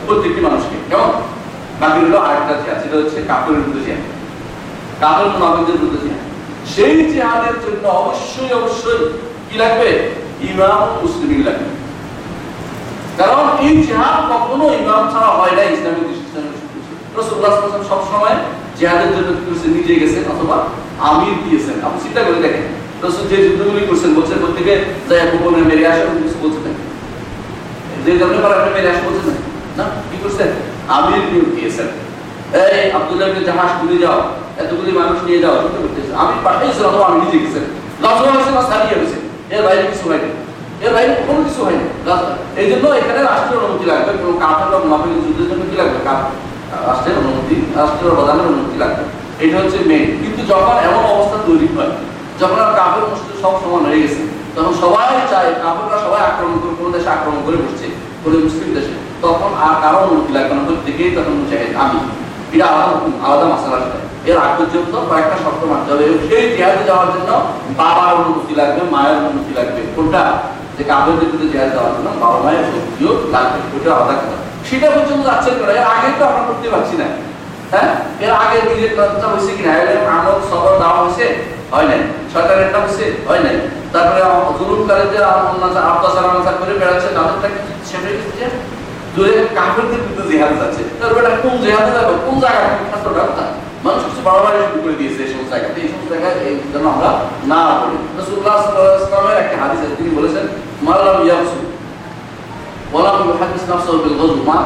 প্রত্যেকটি মানুষকে। কেমন? বাকি হলো আরেকটা জিহাদ, সেটা হচ্ছে কাপড়ের বিরুদ্ধে জিহাদ। কাপড় মুনাফিকদের বিরুদ্ধে জিহাদ। সেই জিহাদের জন্য অবশ্যই অবশ্যই কি লাগবে? ইমাম মুসলিম লাগবে। কারণ এই জিহাদ কখনো ইমাম ছাড়া হয় না ইসলামিক সব সময় জিহাদের জন্য নিজে গেছেন অথবা আমির দিয়েছেন। আপনি চিন্তা করে দেখেন। যে যুদ্ধগুলি করছেন, বলছেন প্রত্যেকে মেরে বলছেন যে জন্য পর আপনি মেরে বলছেন না? কি করছেন? আমির নিয়োগ দিয়েছেন। এই আব্দুল্লাহ জাহাজ তুলে যাও। এতগুলি মানুষ নিয়ে যাও আমি পাঠাইছি অথবা আমি নিজে গেছেন। হয়েছে এর বাইরে কিছু হয়নি। এর বাইরে কোনো কিছু হয়নি। এই জন্য এখানে রাষ্ট্রের অনুমতি লাগবে। কোনো কাফের বা যুদ্ধের জন্য কি লাগবে? রাষ্ট্রের অনুমতি, রাষ্ট্রের প্রধানের অনুমতি লাগবে। এটা হচ্ছে মেন কিন্তু যখন এমন অবস্থা তৈরি হয়, যখন আর কাফের মুসলিম সব সমান হয়ে গেছে, তখন সবাই চায় কাফেররা সবাই আক্রমণ করে, কোনো দেশে আক্রমণ করে বসছে, কোনো মুসলিম দেশে। তখন আর কারও অনুমতি লাগবে না। প্রত্যেকেই তখন মুজাহিদ আমি। এটা আলাদা আলাদা মশলা সেটা। এর আগ পর্যন্ত কয়েকটা শর্ত মানতে হবে। সেই জিহাদে যাওয়ার জন্য বাবার অনুমতি লাগবে, মায়ের অনুমতি লাগবে। কোনটা? যে কাপড় বিরুদ্ধে জিহাদ যাওয়ার জন্য বাবা মায়ের অনুমতিও লাগবে ওটা আলাদা কথা। সেটা পর্যন্ত যাচ্ছেন করে এর আগে তো আমরা করতে পারছি না। হ্যাঁ? এর আগে নিজের কাজটা হয়েছে কিনা? এর আমল সবর দেওয়া হয়েছে? হয় নাই। সরকারেরটা হয়েছে? হয় নাই। তারপরে জুলুমকারীদের আত্মাচার অনাচার করে বেড়াচ্ছে, তাদেরটা কি সেটা কি দূরে কাফেরদের বিরুদ্ধে জিহাদ যাচ্ছে। তারপর কোন জিহাদে যাবে? কোন জায়গা ছাত্রটা কোথায় মানুষ করে দিয়েছে এই সমস্ত জায়গাতে এই সমস্ত জায়গায় এই আমরা না রাসূলুল্লাহ সাল্লাল্লাহু একটা হাদিস তিনি বলেছেন মাল্লাম ইয়াসু ওয়ালাম ইউহাদিস নাফসাহু বিল গজব মা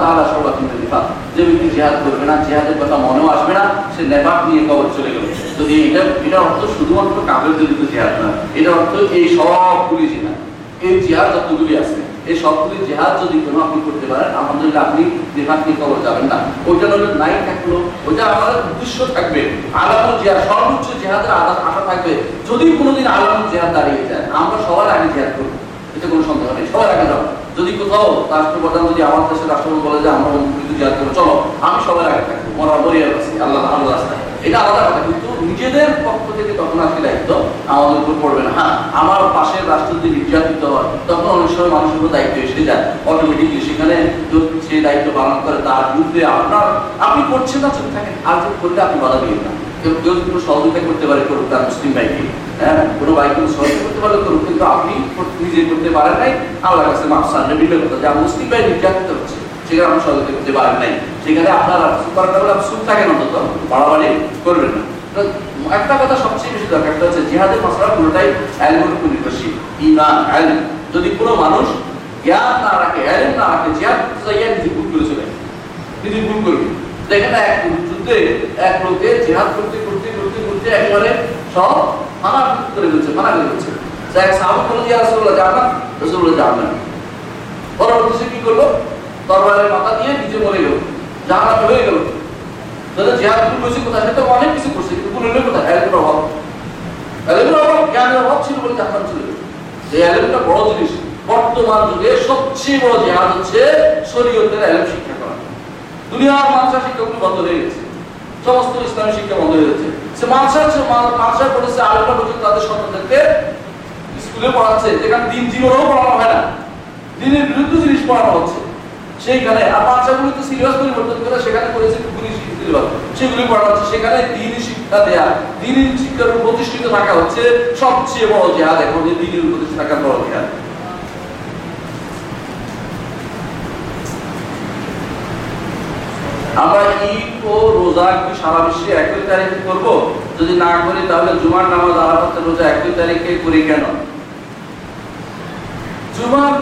যে ব্যক্তি জিহাদ করবে না জিহাদের কথা মনেও আসবে না সে নেফাক নিয়ে কবর চলে গেল যদি এটা এটা অর্থ শুধুমাত্র কাফেরদের বিরুদ্ধে জিহাদ না এটা অর্থ এই সবগুলি জিহাদ এই জিহাদ যতগুলি আছে এই সবগুলি জিহাদ যদি কোনো আপনি করতে পারেন, আলহামদুলিল্লাহ আপনি নেফাক নিয়ে কবর যাবেন না। ওইটা হলো নাই থাকল, ওইটা আমাদের উদ্দেশ্য থাকবে। আলামুল জিহাদ, সর্বোচ্চ জিহাদের আদা আশা থাকবে। যদি কোনোদিন আলামুল জিহাদ দাঁড়িয়ে যায়, আমরা সবার আগে জিহাদ করব। এটা কোনো সন্দেহ নেই, সবার আগে যাব যদি কোথাও রাষ্ট্রপ্রধান যদি আমার দেশের রাষ্ট্রপতি বলে যে, আমরা কিছু জিহাদ করব, চলো, আমি সবার আগে থাকব। মরা মরিয়া আছি আল্লাহ আল্লাহ রাস্তায়। এটা আলাদা কথা কিন্তু নিজেদের পক্ষ থেকে তখন আজকে দায়িত্ব? আমাদের উপর পড়বে না। হ্যাঁ আমার পাশের রাষ্ট্র যদি নির্যাতিত হয় তখন অনেক সময় মানুষের উপর দায়িত্ব এসে যায়। অটোমেটিকলি সেখানে যদি সে দায়িত্ব পালন করে, তার বিরুদ্ধে আপনার আপনি করছেন না, চুপ থাকেন। আর যদি করলে আপনি বাধা দিবেন না কেউ কেউ কোনো সহযোগিতা করতে পারে করুক, তার মুসলিম ভাইকে। হ্যাঁ কোনো ভাই কোনো করতে পারলে করুক। কিন্তু আপনি নিজে করতে পারেন নাই। আল্লাহ কাছে মাফ সামনে বিলে কথা। যে মুসলিম ভাই নির্যাতিত হচ্ছে। সেখানে পারেন নাই। সেখানে আপনার সুখ থাকেন অন্তত, বাড়াবাড়ি করবেন না। একটা কথা সবচেয়ে বেশি দরকার হচ্ছে জিহাদের মশলা পুরোটাই অ্যালমোর উপর নির্ভরশীল। যদি কোনো মানুষ জ্ঞান না রাখে অ্যালম না রাখে, জিহাদ নিজে ভুল করে চলে নিজে ভুল করবে। দেখেন না এক যুদ্ধে, এক লোকে জিহাদ করতে করতে করতে করতে একেবারে সব মানা করে ফেলছে, মানা করে ফেলছে। এক সাহাবি বলে যে রাসূলুল্লাহ জান্নাত রাসূলুল্লাহ জান্নাত পরবর্তী কি করল? তরবারের মাথা দিয়ে নিজে মরে গেল জাহান্নামে হয়ে গেল। করছে কোথায়? তো অনেক কিছু করছে, কিন্তু এলমের অভাব। এলমের অভাব, জ্ঞানের অভাব ছিল বলে জাহান্নাম ছিল এলমটা বড় জিনিস, বর্তমান যুগে সবচেয়ে বড় হচ্ছে শরীয়তের এলম শিক্ষা করা। দুনিয়ার মানসা শিক্ষাগুলো বন্ধ হয়ে গেছে। সমস্ত ইসলামী শিক্ষা বন্ধ হয়ে গেছে। সে মানসা মানসা করেছে আরেকটা পর্যন্ত তাদের সন্তানদেরকে স্কুলে পড়াচ্ছে, যেখানে দিন জীবনেও পড়ানো হয় না। দিনের বিরুদ্ধে জিনিস পড়ানো হচ্ছে। সেইখানে, আর বাচ্চাগুলো সিলেবাস পরিবর্তন করে সেখানে করেছে সেগুলি হচ্ছে, সেখানে দিনই শিক্ষা দেয়া। দিনই শিক্ষার প্রতিষ্ঠিত থাকা হচ্ছে সবচেয়ে বড় জেহাদ, এখন যে দিনের প্রতিষ্ঠিত থাকার বড় জেহাদ। আমরা ঈদ ও রোজা সারা বিশ্বে একই তারিখে করব? যদি না করি, তাহলে জুমার নামাজ আরাফাতের রোজা একই তারিখে করি কেন? জুমার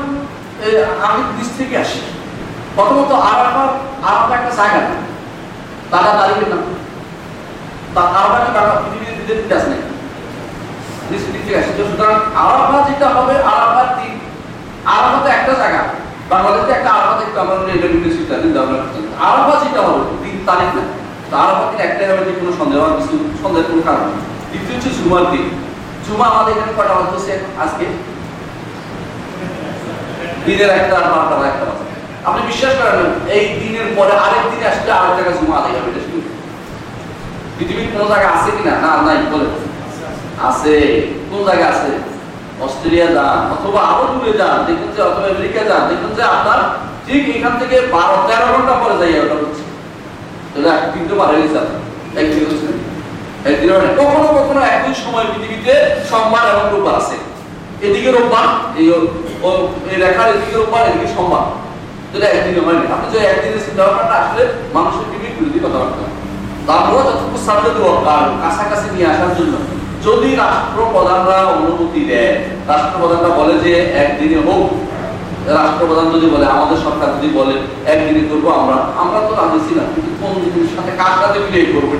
আমি দিস থেকে আসি প্রথমত আরাফা আরাফা একটা জায়গা না। টাকা তারিখের আরাফা পৃথিবীতে দিতে আসে সুতরাং আরাফা যেটা হবে দিন আরাফা তো একটা জায়গা। বাংলাদেশে একটা আরাফা দেখতে আমরা এটা দিন আরাফা যেটা হবে, দিন, তারিখ না। আরাফা দিন একটাই হবে যে কোনো সন্দেহ কিছু, সন্দেহের কোনো কারণ দ্বিতীয় হচ্ছে জুমার দিন। জুমা আমাদের এখানে কটা বাজছে আজকে? দিনের একটা আর বারোটা একটা বাজে। আপনি বিশ্বাস করেন এই দিনের পরে আরেক দিন আসলে আরেক জায়গায় জুমা আদায় হবে পৃথিবীর কোন জায়গায় আছে কিনা না? নাই বলে আছে, কোন জায়গায় আছে? অস্ট্রেলিয়া যান, অথবা আরও দূরে যান, দেখুন যে অথবা আমেরিকা যান, দেখুন যে আপনার ঠিক এখান থেকে বারো, তেরো ঘণ্টা পরে যাই ওটা হচ্ছে তাহলে তো পারে আপনার। একদিন একদিন কখনো কখনো একই সময় পৃথিবীতে সোমবার এবং আছে। এদিকে রোববার এই রেখার এদিকে রোববার, এদিকে সোমবার। জন্য, যদি রাষ্ট্রপ্রধানরা অনুমতি দেয়, রাষ্ট্রপ্রধানরা বলে যে একদিনে হোক, রাষ্ট্রপ্রধান যদি বলে, আমাদের সরকার যদি বলে, একদিনে করব আমরা আমরা তো রাজি না, কিন্তু কোন জিনিসের সাথে কার সাথে মিলে করব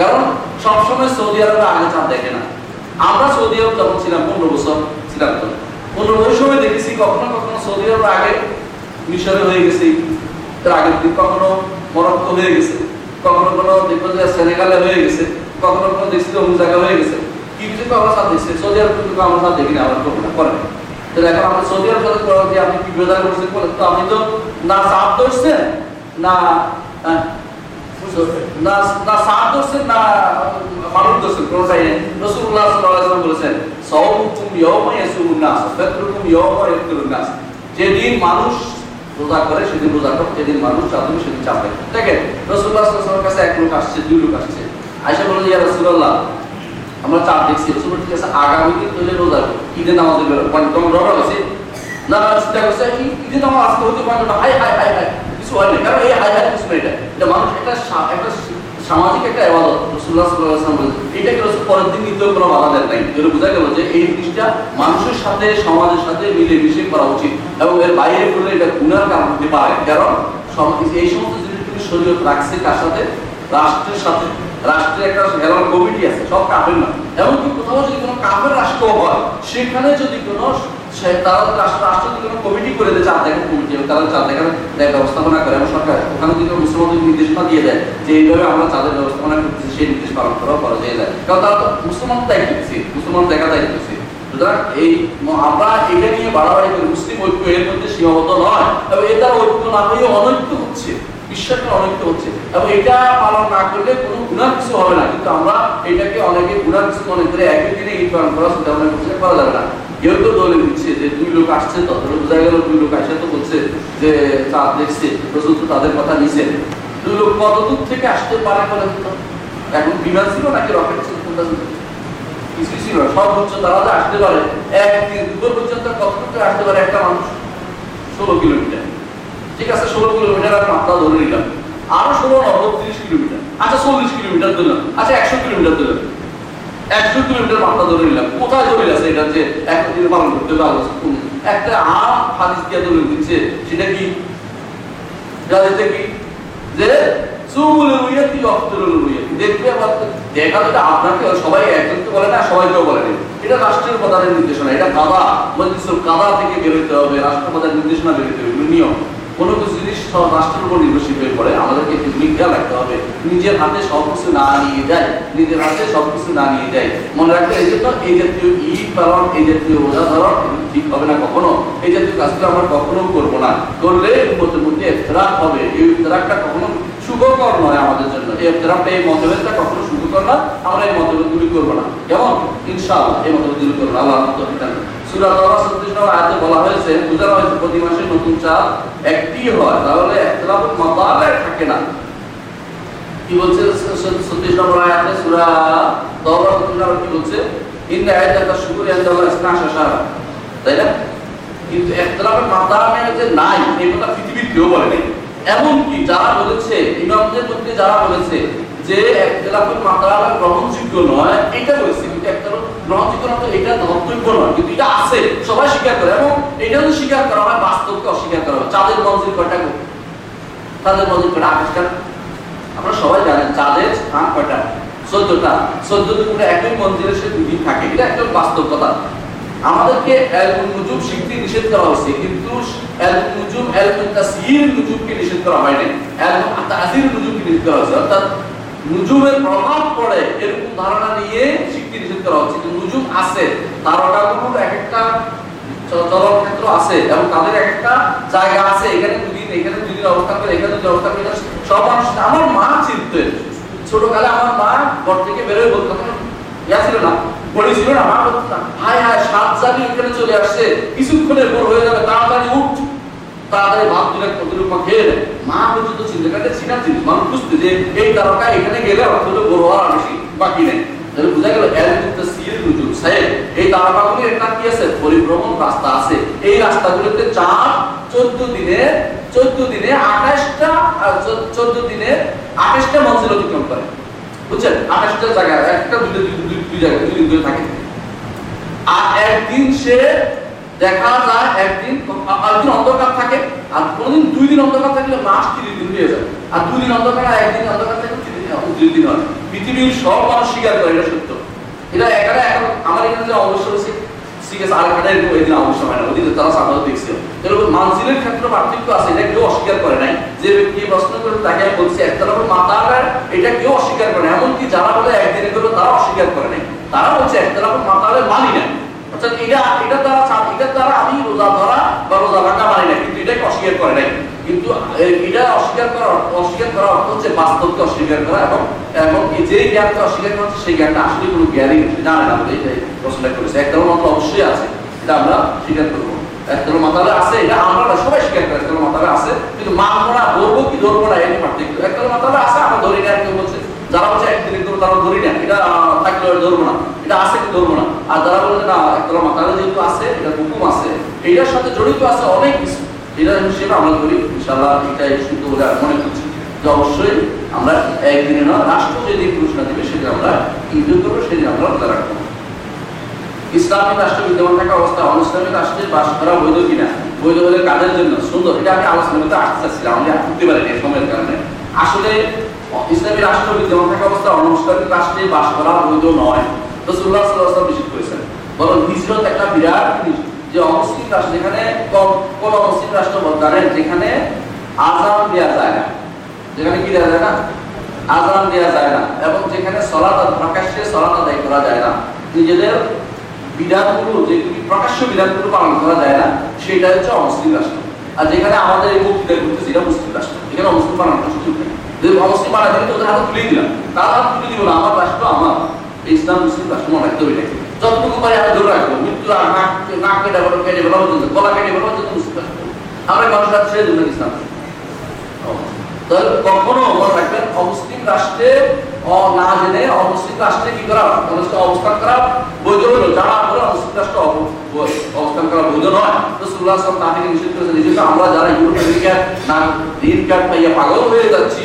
কারণ সবসময় সৌদি আরবের আগে চাপ দেখে না। আমরা সৌদি আরব যখন ছিলাম, পনেরো বছর ছিলাম তো। পনেরো ওই সময় দেখেছি কখনো কখনো সৌদি আরব আগে মিশরে হয়ে গেছে। তার আগের দিন কখনো মরক্কো হয়ে গেছে, কখনো কোনো দেখব যে সেনেগালে হয়ে গেছে, কখনো কোনো দেখছি যে অমুক জায়গা হয়ে গেছে। কি কিছু তো আমরা সাথ দেখছি সৌদি আরব কিন্তু আমরা সাথ দেখি না, আমরা করব করেন তাহলে এখন আমরা সৌদি আরব সাথে করা যে আপনি কি করছেন তো আপনি তো না সাপ ধরছেন না না না সাপ ধরছেন না মানুষ ধরছেন কোনটাই রসুল্লাহ ওয়াসাল্লাম বলেছেন ইয়াওমা ইয়াসুমুন নাস ইয়াফতুরুন নাস। যেদিন মানুষ রোজা করে, সেদিন রোজা করে যেদিন মানুষ চাঁদ দেবে সেদিন চাঁদ দেবে দেখেন রসুল্লাহ সাল্লাল্লাহু আলাইহি ওয়াসাল্লামের কাছে এক লোক আসছে, দুই লোক আসছে। আয়সা বলল, ইয়া রসুল্লাহ আমরা চাপ দেখছি। রসুল ঠিক আছে, আগামী দিন তাহলে রোজা ঈদে নামাজ মানে তোমার রোজা হয়েছে না চিন্তা করছে নামাজ আজকে হতে না। হাই হাই হাই হাই কিছু হয় না কারণ এই হাই হাই কিছু নেই। এটা মানুষ একটা একটা সামাজিক একটা এবাদত রসুল্লাহ বলেছেন। এটাকে রসুল পরের দিন নিতেও কোনো বাধা দেন নাই। যেটা বোঝা গেল যে এই জিনিসটা মানুষের সাথে, সমাজের সাথে মিলে মিশে করা উচিত এবং এর বাইরে করলে এটা গুণার কারণ হতে পারে। কারণ এই সমস্ত জিনিস তুমি শরীয়ত রাখছে কার সাথে? রাষ্ট্রের সাথে। রাষ্ট্রের একটা হেলার কমিটি আছে, সব কাফের না। এমনকি কোথাও যদি কোনো কাফের রাষ্ট্র হয়, সেখানে যদি কোনো সে- তারা রাষ্ট্র রাষ্ট্র যদি কোনো কমিটি করে দেয়, চার দেখার কমিটি এবং তারা চার দেখার ব্যবস্থাপনা করে। এবং সরকার ওখানে যদি মুসলমানদের নির্দেশনা দিয়ে দেয় যে এইভাবে আমরা চাঁদের ব্যবস্থাপনা করতেছি, সেই নির্দেশ পালন করাও করা যায়। কারণ তারা তো মুসলমান দায়িত্ব দিচ্ছে মুসলমান দেখা দায়িত্ব দিচ্ছে সুতরাং এই আমরা এটা নিয়ে বাড়াবাড়ি করি, মুসলিম ঐক্য এর মধ্যে সীমাবদ্ধ নয়, এবং এর দ্বারা ঐক্য না হয়ে অনৈক্য হচ্ছে। বিশ্বাসটা অনেক হচ্ছে। এবং এটা পালন না করলে কোনো গুণা কিছু হবে না। কিন্তু আমরা এটাকে অনেকে গুণা কিছু মনে করে একই দিনে ঈদ পালন করা চিন্তা ভাবনা করছে, করা যাবে না। কেউ দলে দিচ্ছে যে দুই লোক আসছে তত বোঝা গেল দুই লোক আসে তো বলছে যে চাঁদ দেখছে তো তাদের কথা নিছে। দুই লোক কত দূর থেকে আসতে পারে বলে এখন বিমান ছিল নাকি রকেট ছিল? কোনটা? কিছুই ছিল সর্বোচ্চ তারা আসতে পারে, এক পর্যন্ত কতটুকু আসতে পারে একটা মানুষ? ষোলো কিলোমিটার। ঠিক আছে, ষোলো কিলোমিটার আর মাত্রা ধরে নিলাম। আরও ষোলো না বত্রিশ কিলোমিটার। আচ্ছা চল্লিশ কিলোমিটার দিলাম আচ্ছা একশো কিলোমিটার দিলাম একশো কিলোমিটার মাত্রা নিলাম। কোথায় আছে এটা যে পালন করতে করুন। একটা আম হাদিস দিয়ে দিচ্ছে, সেটা কি? যাদের কি? যে উইয়াতি দেখবে আবার দেখা আপনাকে সবাই একজন তো বলে না সবাই কেউ বলে না। এটা রাষ্ট্রের প্রধানের নির্দেশনা, এটা কাদা মজলিসুল কাদা থেকে বেরোতে হবে রাষ্ট্রপ্রধানের নির্দেশনা বেরোতে হবে নিয়ম। কোনো কিছু জিনিস রাষ্ট্রের উপর নির্ভরশীল হয়ে পড়ে, আমাদেরকে একটু খেয়াল রাখতে হবে। নিজের হাতে সব কিছু না নিয়ে যায়, নিজের হাতে সব কিছু না নিয়ে যায়। মনে রাখতে এই জন্য এই জাতীয় ঈদ পালন, এই জাতীয় ধরন ঠিক হবে না কখনো। এই জাতীয় কাজগুলো আমরা কখনো করব না। করলে মধ্যে মধ্যে এফতরাক হবে। এই এফতরাকটা কখনো সুখকর নয় আমাদের জন্য। এই এফতরাকটা, এই মতভেদটা কখনো সুখকর না। আমরা এই মতভেদগুলি করব না। কেমন? ইনশাআল্লাহ, এই মতভেদগুলি করব আল্লাহ। সূরা তাওবা 36 নম্বর আয়াতে বলা হয়েছে বোঝানো হয়েছে প্রতি মাসে নতুন চাল একটি হয়, তাহলে থাকে না। কি বলছে 36 নম্বর আয়াতে? সূরা তাওবা 36 নম্বর কি বলছে? আয়াতাকা শুকুরি তাই না? কিন্তু ইখতিলাফের মাতামে যে নাই এই পৃথিবীর কেউ বলে নাই এমনকি যারা বলেছে, ইমামদের মধ্যে যারা বলেছে যে ইখতিলাফের মাতামে গ্রহণযোগ্য নয় এটা বলেছে কিন্তু একটা গ্রহণযোগ্য না এটা ধর্তব্য নয়। কিন্তু এটা আছে, সবাই স্বীকার করে। এবং এটা যদি স্বীকার করা হয়, বাস্তবকে অস্বীকার করা হয়। চাঁদের মঞ্জিল কয়টা? চাঁদের মঞ্জিল কয়টা? আকাশটা আপনারা সবাই জানেন, চাঁদের স্থান কয়টা? চোদ্দটা। চোদ্দটি করে একই মন্দিরে সে দুদিন থাকে। এটা একটা বাস্তব কথা। আমাদেরকে নুজুম শিখতে নিষেধ করা হয়েছে। কিন্তু নুজুম এলমুল তাসহির নুজুমকে নিষেধ করা হয়নি। এলমুল তাসহির নুজুমকে নিষেধ করা হয়েছে। অর্থাৎ নুজুমের প্রভাব পড়ে, এরকম ধারণা নিয়ে শিখতে নিষেধ করা হচ্ছে নুজুম আছে তারকাগুলোর এক একটা চ- চলন ক্ষেত্র আছে এবং তাদের এক একটা জায়গা আছে, এখানে দুদিন এখানে দুদিন অবস্থান করে, এখানে দুদিন অবস্থান করে সব আমার মা চিনতেন ছোটকালে আমার মা ঘর থেকে বেরোয় বলতো ইয়া ছিল না বড়ি ছিল না, মা বলতো হায় হায়, সাত জানি এখানে চলে আসছে কিছুক্ষণের পর হয়ে যাবে, তাড়াতাড়ি উঠ। তাড়াতাড়ি ভাত দিলে মা খেয়ে নেয় মা পর্যন্ত চিন্তা কাটে চিনার জিনিস মানুষ বুঝতে যে এই তারকা এখানে গেলে অন্তত বড় হওয়ার বেশি বাকি নেই। তাহলে বোঝা গেল এই তারকাগুলির একটা কি আছে? পরিভ্রমণ রাস্তা আছে। এই রাস্তাগুলোতে চার, চোদ্দ দিনে চোদ্দ দিনে আঠাশটা চোদ্দ দিনে আঠাশটা মঞ্জিল অতিক্রম করে। বুঝছেন? আঠাশটা জায়গা একটা দুটো দুই জায়গায়, দুই দিন ধরে থাকে। আর একদিন সে দেখা যায় একদিন একদিন অন্ধকার থাকে, আর কোনদিন দুই দিন অন্ধকার থাকলে মাস তিরিশ দিন হয়ে যায়। আর দুই দিন অন্ধকার, আর একদিন অন্ধকার থাকলে তিরিশ দিন দিন হয়। পৃথিবীর সব মানুষ স্বীকার করে, এটা সত্য। এটা এখানে এখন আমার এখানে যে অবশ্য রয়েছে ঠিক আছে, আর এখানে এরকম এদিন অবশ্য হয় না ওদিন তারা সামনে দেখছিল এরকম মানসিলের ক্ষেত্রে পার্থক্য আছে, এটা কেউ অস্বীকার করে নাই। যে ব্যক্তি প্রশ্ন করে, তাকে আমি বলছি রকম মাথা এটা কেউ অস্বীকার করে না এমনকি যারা বলে একদিনে করবে তারা অস্বীকার করে নাই। তারা বলছে রকম মাথা মানি না অর্থাৎ এটা এটা দ্বারা এটার দ্বারা আমি রোজা ধরা বা রোজা রাখা না কিন্তু এটাকে অস্বীকার করে নাই। কিন্তু এটা অস্বীকার করা অস্বীকার করা অর্থ হচ্ছে বাস্তবকে অস্বীকার করা এবং এবং যে জ্ঞানকে অস্বীকার করা সেই জ্ঞানটা আসলে কোনো জ্ঞানই জানে না এই প্রশ্নটা করেছে। মতো অবশ্যই আছে, এটা আমরা স্বীকার করব। একদম মাতালে আছে, এটা আমরা সবাই স্বীকার করে আছে, কিন্তু মানবো ধরবো কি ধরবো না পার্থক্য। একদম মাতালে আছে, আমরা ধরি না বলছে, যারা বলছে একদিন তারা ধরি না, এটা থাকলে ধরবো না। এটা আছে কি ধরবো না। আর যারা বলছে না একদম মাতালে যেহেতু আছে, এটা হুকুম আছে, এটার সাথে জড়িত আছে অনেক কিছু। এটা হিসেবে আমরা ধরি ইনশাল্লাহ এটাই শুদ্ধ বলে আমি মনে করছি যে অবশ্যই আমরা একদিনে নয় রাষ্ট্র যেদিন ঘোষণা দেবে, সেদিন আমরা ইনজয় করব, সেদিন আমরা রোজা রাখব। ইসলামিক রাষ্ট্র বিদ্যমান থাকা অবস্থা অনিসলামিক রাষ্ট্রে বাস করা বৈধ কিনা? বৈধ হলে কাজের জন্য? সুন্দর, এটা আমি আলোচনা করতে আসতে চাচ্ছিলাম, আমি করতে পারিনি সময়ের কারণে। আসলে, ইসলামী রাষ্ট্র বিদ্যমান থাকা অবস্থা অনিসলামিক রাষ্ট্রে বাস করা বৈধ নয়। রসুল্লাহ সাল্লাহ নিষেধ করেছেন। বরং হিজরত একটা বিরাট জিনিস, যে অমুসলিম রাষ্ট্র, যেখানে কোন- অমুসলিম রাষ্ট্র জানেন যেখানে আজান দেওয়া যায় না। যেখানে কি দেওয়া যায় না? আজান দেওয়া যায় না। এবং যেখানে সলাত প্রকাশ্যে সলাত আদায় করা যায় না। নিজেদের বিধানগুলো যেগুলি প্রকাশ্য বিধানগুলো পালন করা যায় না, সেটা হচ্ছে অমুসলিম রাষ্ট্র। আর যেখানে আমাদের এই বক্তৃতা করতেছি, এটা মুসলিম রাষ্ট্র। এখানে অমুসলিম বানানোর সুযোগ নেই। যদি অমুসলিম বানায় থাকে তো ওদের হাতে তুলে দিলাম। তার তুলে দিব না, আমার রাষ্ট্র আমার। ইসলাম মুসলিম রাষ্ট্র মনে রাখতে যতটুকু পারি আমি ধরে রাখব। মৃত্যু নাক নাক কেটে বলো কেটে বলা পর্যন্ত গলা কেটে বলা পর্যন্ত মুসলিম আমরা মানুষের ছেড়ে দেবো ইসলাম তাহলে কখনো মনে রাখবেন, অমুসলিম রাষ্ট্রে না জেনে অমুসলিম রাষ্ট্রে কি করা অবস্থা অবস্থান করা বৈধ হলো। যারা করে অমুসলিম রাষ্ট্র অবস্থান করা বৈধ নয়। তো সুল্লাহ সাল্লাম তা নিষেধ করেছেন। এই জন্য আমরা যারা ইউরোপ আমেরিকা না ঋণ কার্ড পাইয়া পাগল হয়ে যাচ্ছি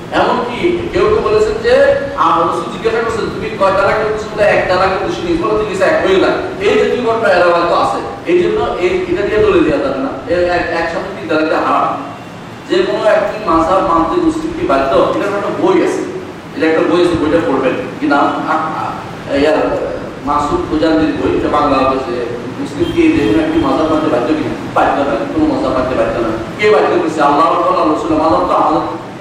এমনকি কেউ কেউ বলেছেন যে রসুল জিজ্ঞাসা করছেন তুমি কয় তালাক করছ এক তালাক করছ বলে তুমি এক হয়ে গেল এই যে দুই ঘটনা এরা হয়তো আছে। এই জন্য এই এটা দিয়ে দলে দেওয়া যাবে না। একসাথে তিন তালাকটা হারাম। যে কোনো একটি মাসাব মানতে মুসলিম কি বাধ্য এটার একটা বই আছে। এটা একটা বই আছে, বইটা পড়বেন। কি নাম? মাসুদ খুজানদির বই। এটা বাংলা হয়েছে মুসলিম কি যে কোনো একটি মাসাব মানতে বাধ্য কিনা? বাধ্য না কোনো মাসাব মানতে বাধ্য না কে বাধ্য করছে? আল্লাহ রসুল মাসাব তো আমাদের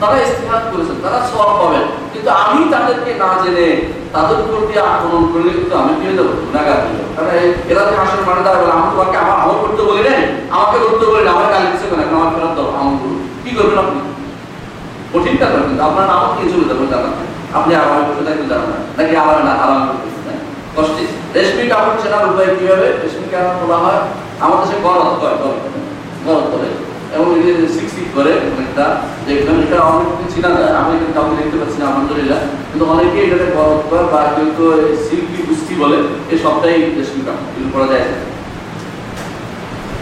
তারা ইস্তেহাদ করেছেন, তারা সব পাবেন। কিন্তু আমি তাদেরকে না জেনে তাদের উপর দিয়ে আক্রমণ করলে কিন্তু আমি হয়ে যাব, গুণাগার হয়ে কারণ এরা মানে দাঁড়াবে আমি তোমাকে আমার আমল করতে বলি আমাকে করতে বলি না আমার আমার ফেরত আমল করুন। কি করবেন আপনি? কঠিন ব্যাপার কিন্তু, আপনার নামও কি চলে যাবেন জানান না। আপনি আরামে বসে থাকবেন জানান না। নাকি আরামে না আরাম? কষ্টে। রেশমি কাপড় চেনার উপায় কি হবে রেশমি কাপড় বলা হয়? আমাদের দেশে গরত কয় গরত গরত এবং এই যে সিক্সি করে এটা অনেক চিনা যায় আমি কাউকে দেখতে পাচ্ছি না, আলহামদুলিল্লাহ। কিন্তু অনেকে বা কেউ সিল্কি গুস্তি বলে সবটাই করা যায়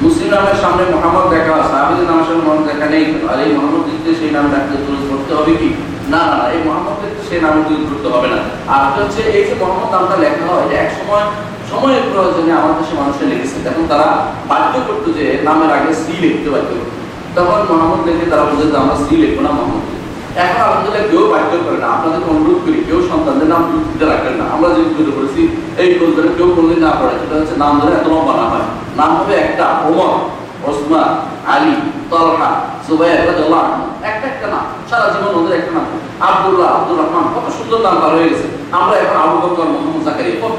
মুসলিম নামের সামনে মোহাম্মদ দেখা, সাহাবিদের নামের সামনে মোহাম্মদ দেখা নেই। আর এই মোহাম্মদ সেই নামে ডাকতে তুলে হবে কি? না না এই মোহাম্মদ দিতে সেই নামে তুলে করতে হবে না। আর হচ্ছে, এই যে মোহাম্মদ নামটা লেখা হয় এক সময়, সময়ের প্রয়োজনে আমার দেশে মানুষের লিখেছে তখন তারা বাধ্য করতো যে নামের আগে সি লিখতে বাধ্য করতো। তখন মোহাম্মদ দেখে তারা বলছে যে আমরা স্ত্রী লিখব না মোহাম্মদ এখন আলহামদুলিল্লাহ কেউ বাধ্য করে না। আপনাদেরকে অনুরোধ করি, কেউ সন্তানদের নাম দিতে রাখবেন না। আমরা যে বুঝতে করেছি এই ধরে কেউ কোনদিন না পড়ে। সেটা হচ্ছে নাম ধরে এত লম্বা না হয়। নাম হবে একটা, ওমর, ওসমান, আলী, তলহা সুবাই একটা একটা নাম। সারা জীবন ওদের একটা নাম আব্দুল্লাহ আব্দুর রহমান, কত সুন্দর নাম ভালো হয়ে গেছে। আমরা এখন আবু বকর, মোহাম্মদ জাকারিয়া, কত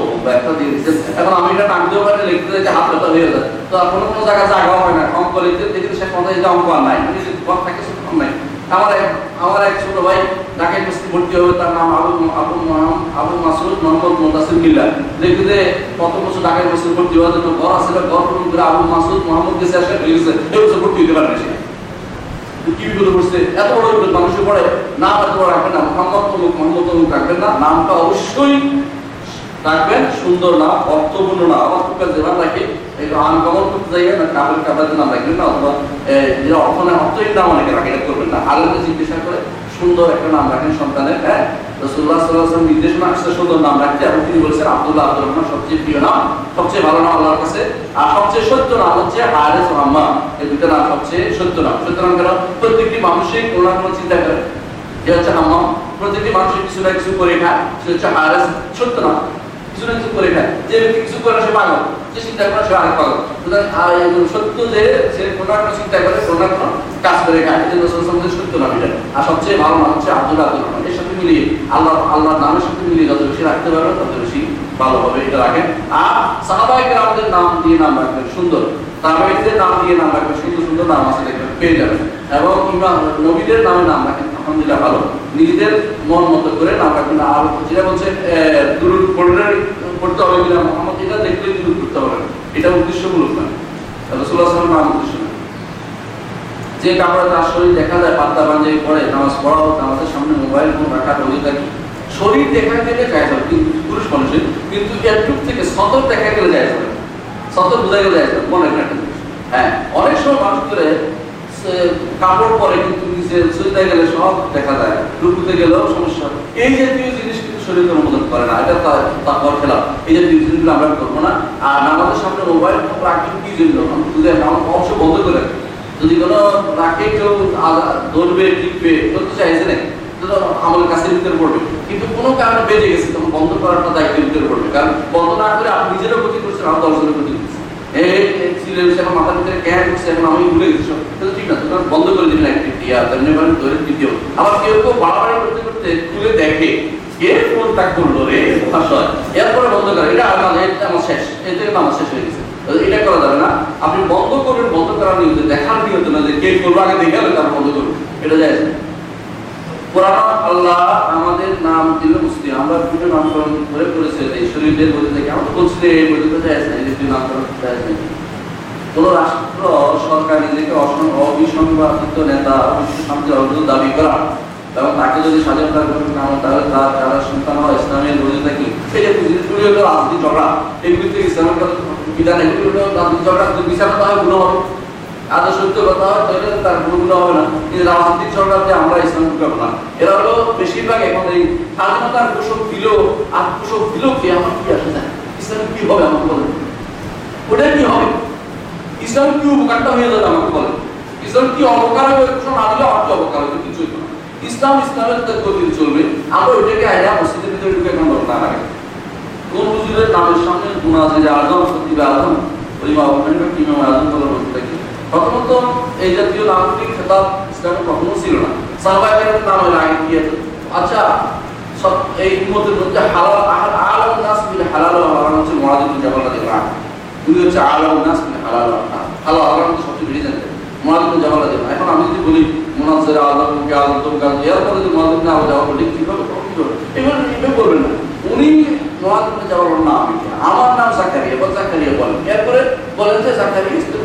দিয়ে দিচ্ছেন এখন আমি এটা দিয়েও পারি, লিখতে হাত ব্যথা হয়ে যায়। তো কোনো কোনো জায়গায় হয় না লিখতে, দেখি সে কথা এটা অঙ্ক নাই মানে থাকে সে নাই। আমার এক আমার এক ছোট ভাই ঢাকা ইউনিভার্সিটি ভর্তি হবে, তার নাম আবু আবু আবু মাসুদ মোহাম্মদ মুদাসির মিল্লা। দেখি যে কত বছর ঢাকা ইউনিভার্সিটি ভর্তি হওয়ার জন্য ঘর আছে ঘর করে আবু মাসুদ মোহাম্মদ গেছে আসে হয়ে গেছে এই বছর ভর্তি হতে সে করছে এত বড় বড় মানুষে পড়ে না না। মোহাম্মদ তমুক মোহাম্মদ তমুক রাখবেন না। নামটা অবশ্যই রাখবেন। সুন্দর নাম অর্থপূর্ণ নাম আমার খুব কাছে এটা আনকমন করতে যাই না, কাপড় কাপড়ের নাম রাখবেন না, অথবা অর্থ না অর্থহীন নাম অনেকে রাখে, এটা করবেন না। আগে জিজ্ঞাসা করে সুন্দর একটা নাম রাখেন সন্তানের হ্যাঁ? রসুল্লাহ সাল্লাহ নির্দেশনা আসছে সুন্দর নাম রাখতে, এবং তিনি বলেছেন আব্দুল্লাহ আব্দুর রহমান সবচেয়ে প্রিয় নাম, সবচেয়ে ভালো নাম আল্লাহর কাছে। আর সবচেয়ে সত্য নাম হচ্ছে হারেস রহমা এই দুটো নাম সবচেয়ে সত্য নাম। সত্য কেন প্রত্যেকটি মানুষই কোনো না কোনো চিন্তা করে। যে হচ্ছে হাম্মাম। প্রত্যেকটি মানুষের কিছু না কিছু করে খায় সে হচ্ছে হারেস সত্য নাম। কিছু না কিছু করে খায়। যে ব্যক্তি কিছু করে সে পাগল। যে চিন্তা করে সে সুতরাং আর এই সত্য যে সে কোনো কোনো চিন্তা করে কোনো কাজ করে সত্য আর সবচেয়ে ভালো নাম হচ্ছে আব্দুল আব্দুল রহমান। এর সাথে মিলিয়ে, আল্লাহ, আল্লাহর নামের সাথে মিলিয়ে যত বেশি রাখতে পারবেন তত বেশি ভালো হবে। এটা রাখেন। আর সাহাবাহিকের আমাদের নাম দিয়ে নাম রাখবেন সুন্দর। তাবেঈদের নাম দিয়ে নাম রাখবেন সুন্দর সুন্দর নাম আছে দেখবেন। পেয়ে যাবেন। এবং ইমাম নবীদের নামে নাম রাখেন আলহামদুলিল্লাহ ভালো। নিজেদের মন মতো করে নাম রাখেন আর যেটা বলছে দুরুদ পড়লে পড়তে হবে কিনা মোহাম্মদ, এটা দেখলে দুরুদ করতে হবে। এটা উদ্দেশ্যমূলক না। রসুল্লাহ সাল্লাম নাম উদ্দেশ্য যে কাপড়ে তার শরীর দেখা যায় পাত্তা পাঞ্জাবি পরে, নামাজ পড়াও, নামাজের সামনে মোবাইল ফোন রাখা, রোজে থাকি। শরীর দেখা গেলে যায় যাবে কিন্তু পুরুষ মানুষের, কিন্তু একটুক থেকে সতর দেখা গেলে যায় যাবে সতর বোঝা গেলে যায় যাবে মনে একটা হ্যাঁ অনেক সময় মানুষ করে কাপড় পরে কিন্তু নিচে সুইতে গেলে সব দেখা যায়, রুকুতে গেলেও সমস্যা এই জাতীয় জিনিস কিন্তু শরীর অনুমোদন করে না, এটা তার তাকওয়ার খেলাফ। এই জাতীয় জিনিসগুলো আমরা করব না। আর আমাদের সামনে মোবাইল রাখবেন কি জন্য? আমার অংশ বন্ধ করে। যদি কোনো রাখে কেউ ধরবে, টিপবে, তো তো চাইছে না। আমাদের কাছে ভিতরে পড়বে। কিন্তু কোনো কারণে বেজে গেছে, তখন বন্ধ করাটা দায়িত্বের ভিতরে পড়বে। কারণ বন্ধ না করে আপনি নিজেরও ক্ষতি করছেন আমার দর্শনের ক্ষতি করছেন। বন্ধ করে আবার কেউ কেউ করতে করতে দেখে করল বন্ধ করে, এটা আমার শেষ আমার শেষ হয়ে গেছে। করা যাবে না, আপনি বন্ধ করবেন বন্ধ করার নিয়তে, দেখার নিয়ত না যে কে করব আগে দেখে আলো তারপর বন্ধ করব এটা যায়। আল্লাহ আমাদের নাম দিল মুসলিম আমরা বিভিন্ন নামকরণ করে করেছে শরীরদের মধ্যে থেকে আমরা বলছি এই মধ্যে নামকরণ যায় না রাষ্ট্র, সরকার নিজেকে অবিসংবাদিত নেতা শান্তির দাবি করা এবং তাকে যদি স্বাধীনতা গ্রহণ না হয়, তাহলে তার যারা সন্তান হয়, ইসলামের রোজে থাকি এই যে জিনিসগুলি হলো রাজনীতি ঝগড়া, এগুলি থেকে ইসলামের বিধান এগুলি হলো রাজনীতি ঝগড়া হয় গুণ হবে। আদৌ সত্য কথা তার গুণ হবে না। কিন্তু রাজনীতি ঝগড়াতে আমরা ইসলাম না। এরা হলো বেশিরভাগ এখন এই স্বাধীনতার দিল দিল কে আমার কি আসে ইসলাম কি হবে ওটা কি হবে? ইসলাম কি উপকারটা হয়ে যাবে আমাকে ইসলাম কি অপকার হবে? কিছু না আমার কি অপকার হবে কিছু ইসলাম ইসলামের চলবে। আমরা ওইটাকে আইনা মসজিদের ভিতরে ঢুকে এখন দরকার লাগে। কোন নামের সামনে গুণা আছে যে আজম, সত্যি আজম ওই আজম বলে বলতে থাকি প্রথমত এই জাতীয় নামগুলি খেতাব ইসলামে কখনো ছিল না। সাহবাইকারের নাম আগে কি আচ্ছা সব এই উম্মতের মধ্যে হালাল আহাল আলাম নাস মিলে হালাল ও হচ্ছে মুআযিবুল জাবাল রাদিয়াল্লাহু আনহু। উনি হচ্ছে আলাম নাস মিলে হালাল হালাল হারাম তো সবচেয়ে বেশি জানতেন মুআযিবুল জাবাল রাদিয়াল্লাহু আনহু। এখন আমি যদি বলি, মুনাজ্জির আদম কে আদম তো কাজ এরপরে যদি মুআযিব না যাওয়া বলি কি হবে এবার এভাবে বলবেন না। উনি মুআযিব জাবাল নাম আমার নাম জাকারিয়া বা জাকারিয়া বলেন। এরপরে বলেন যে জাকারিয়া চাকরি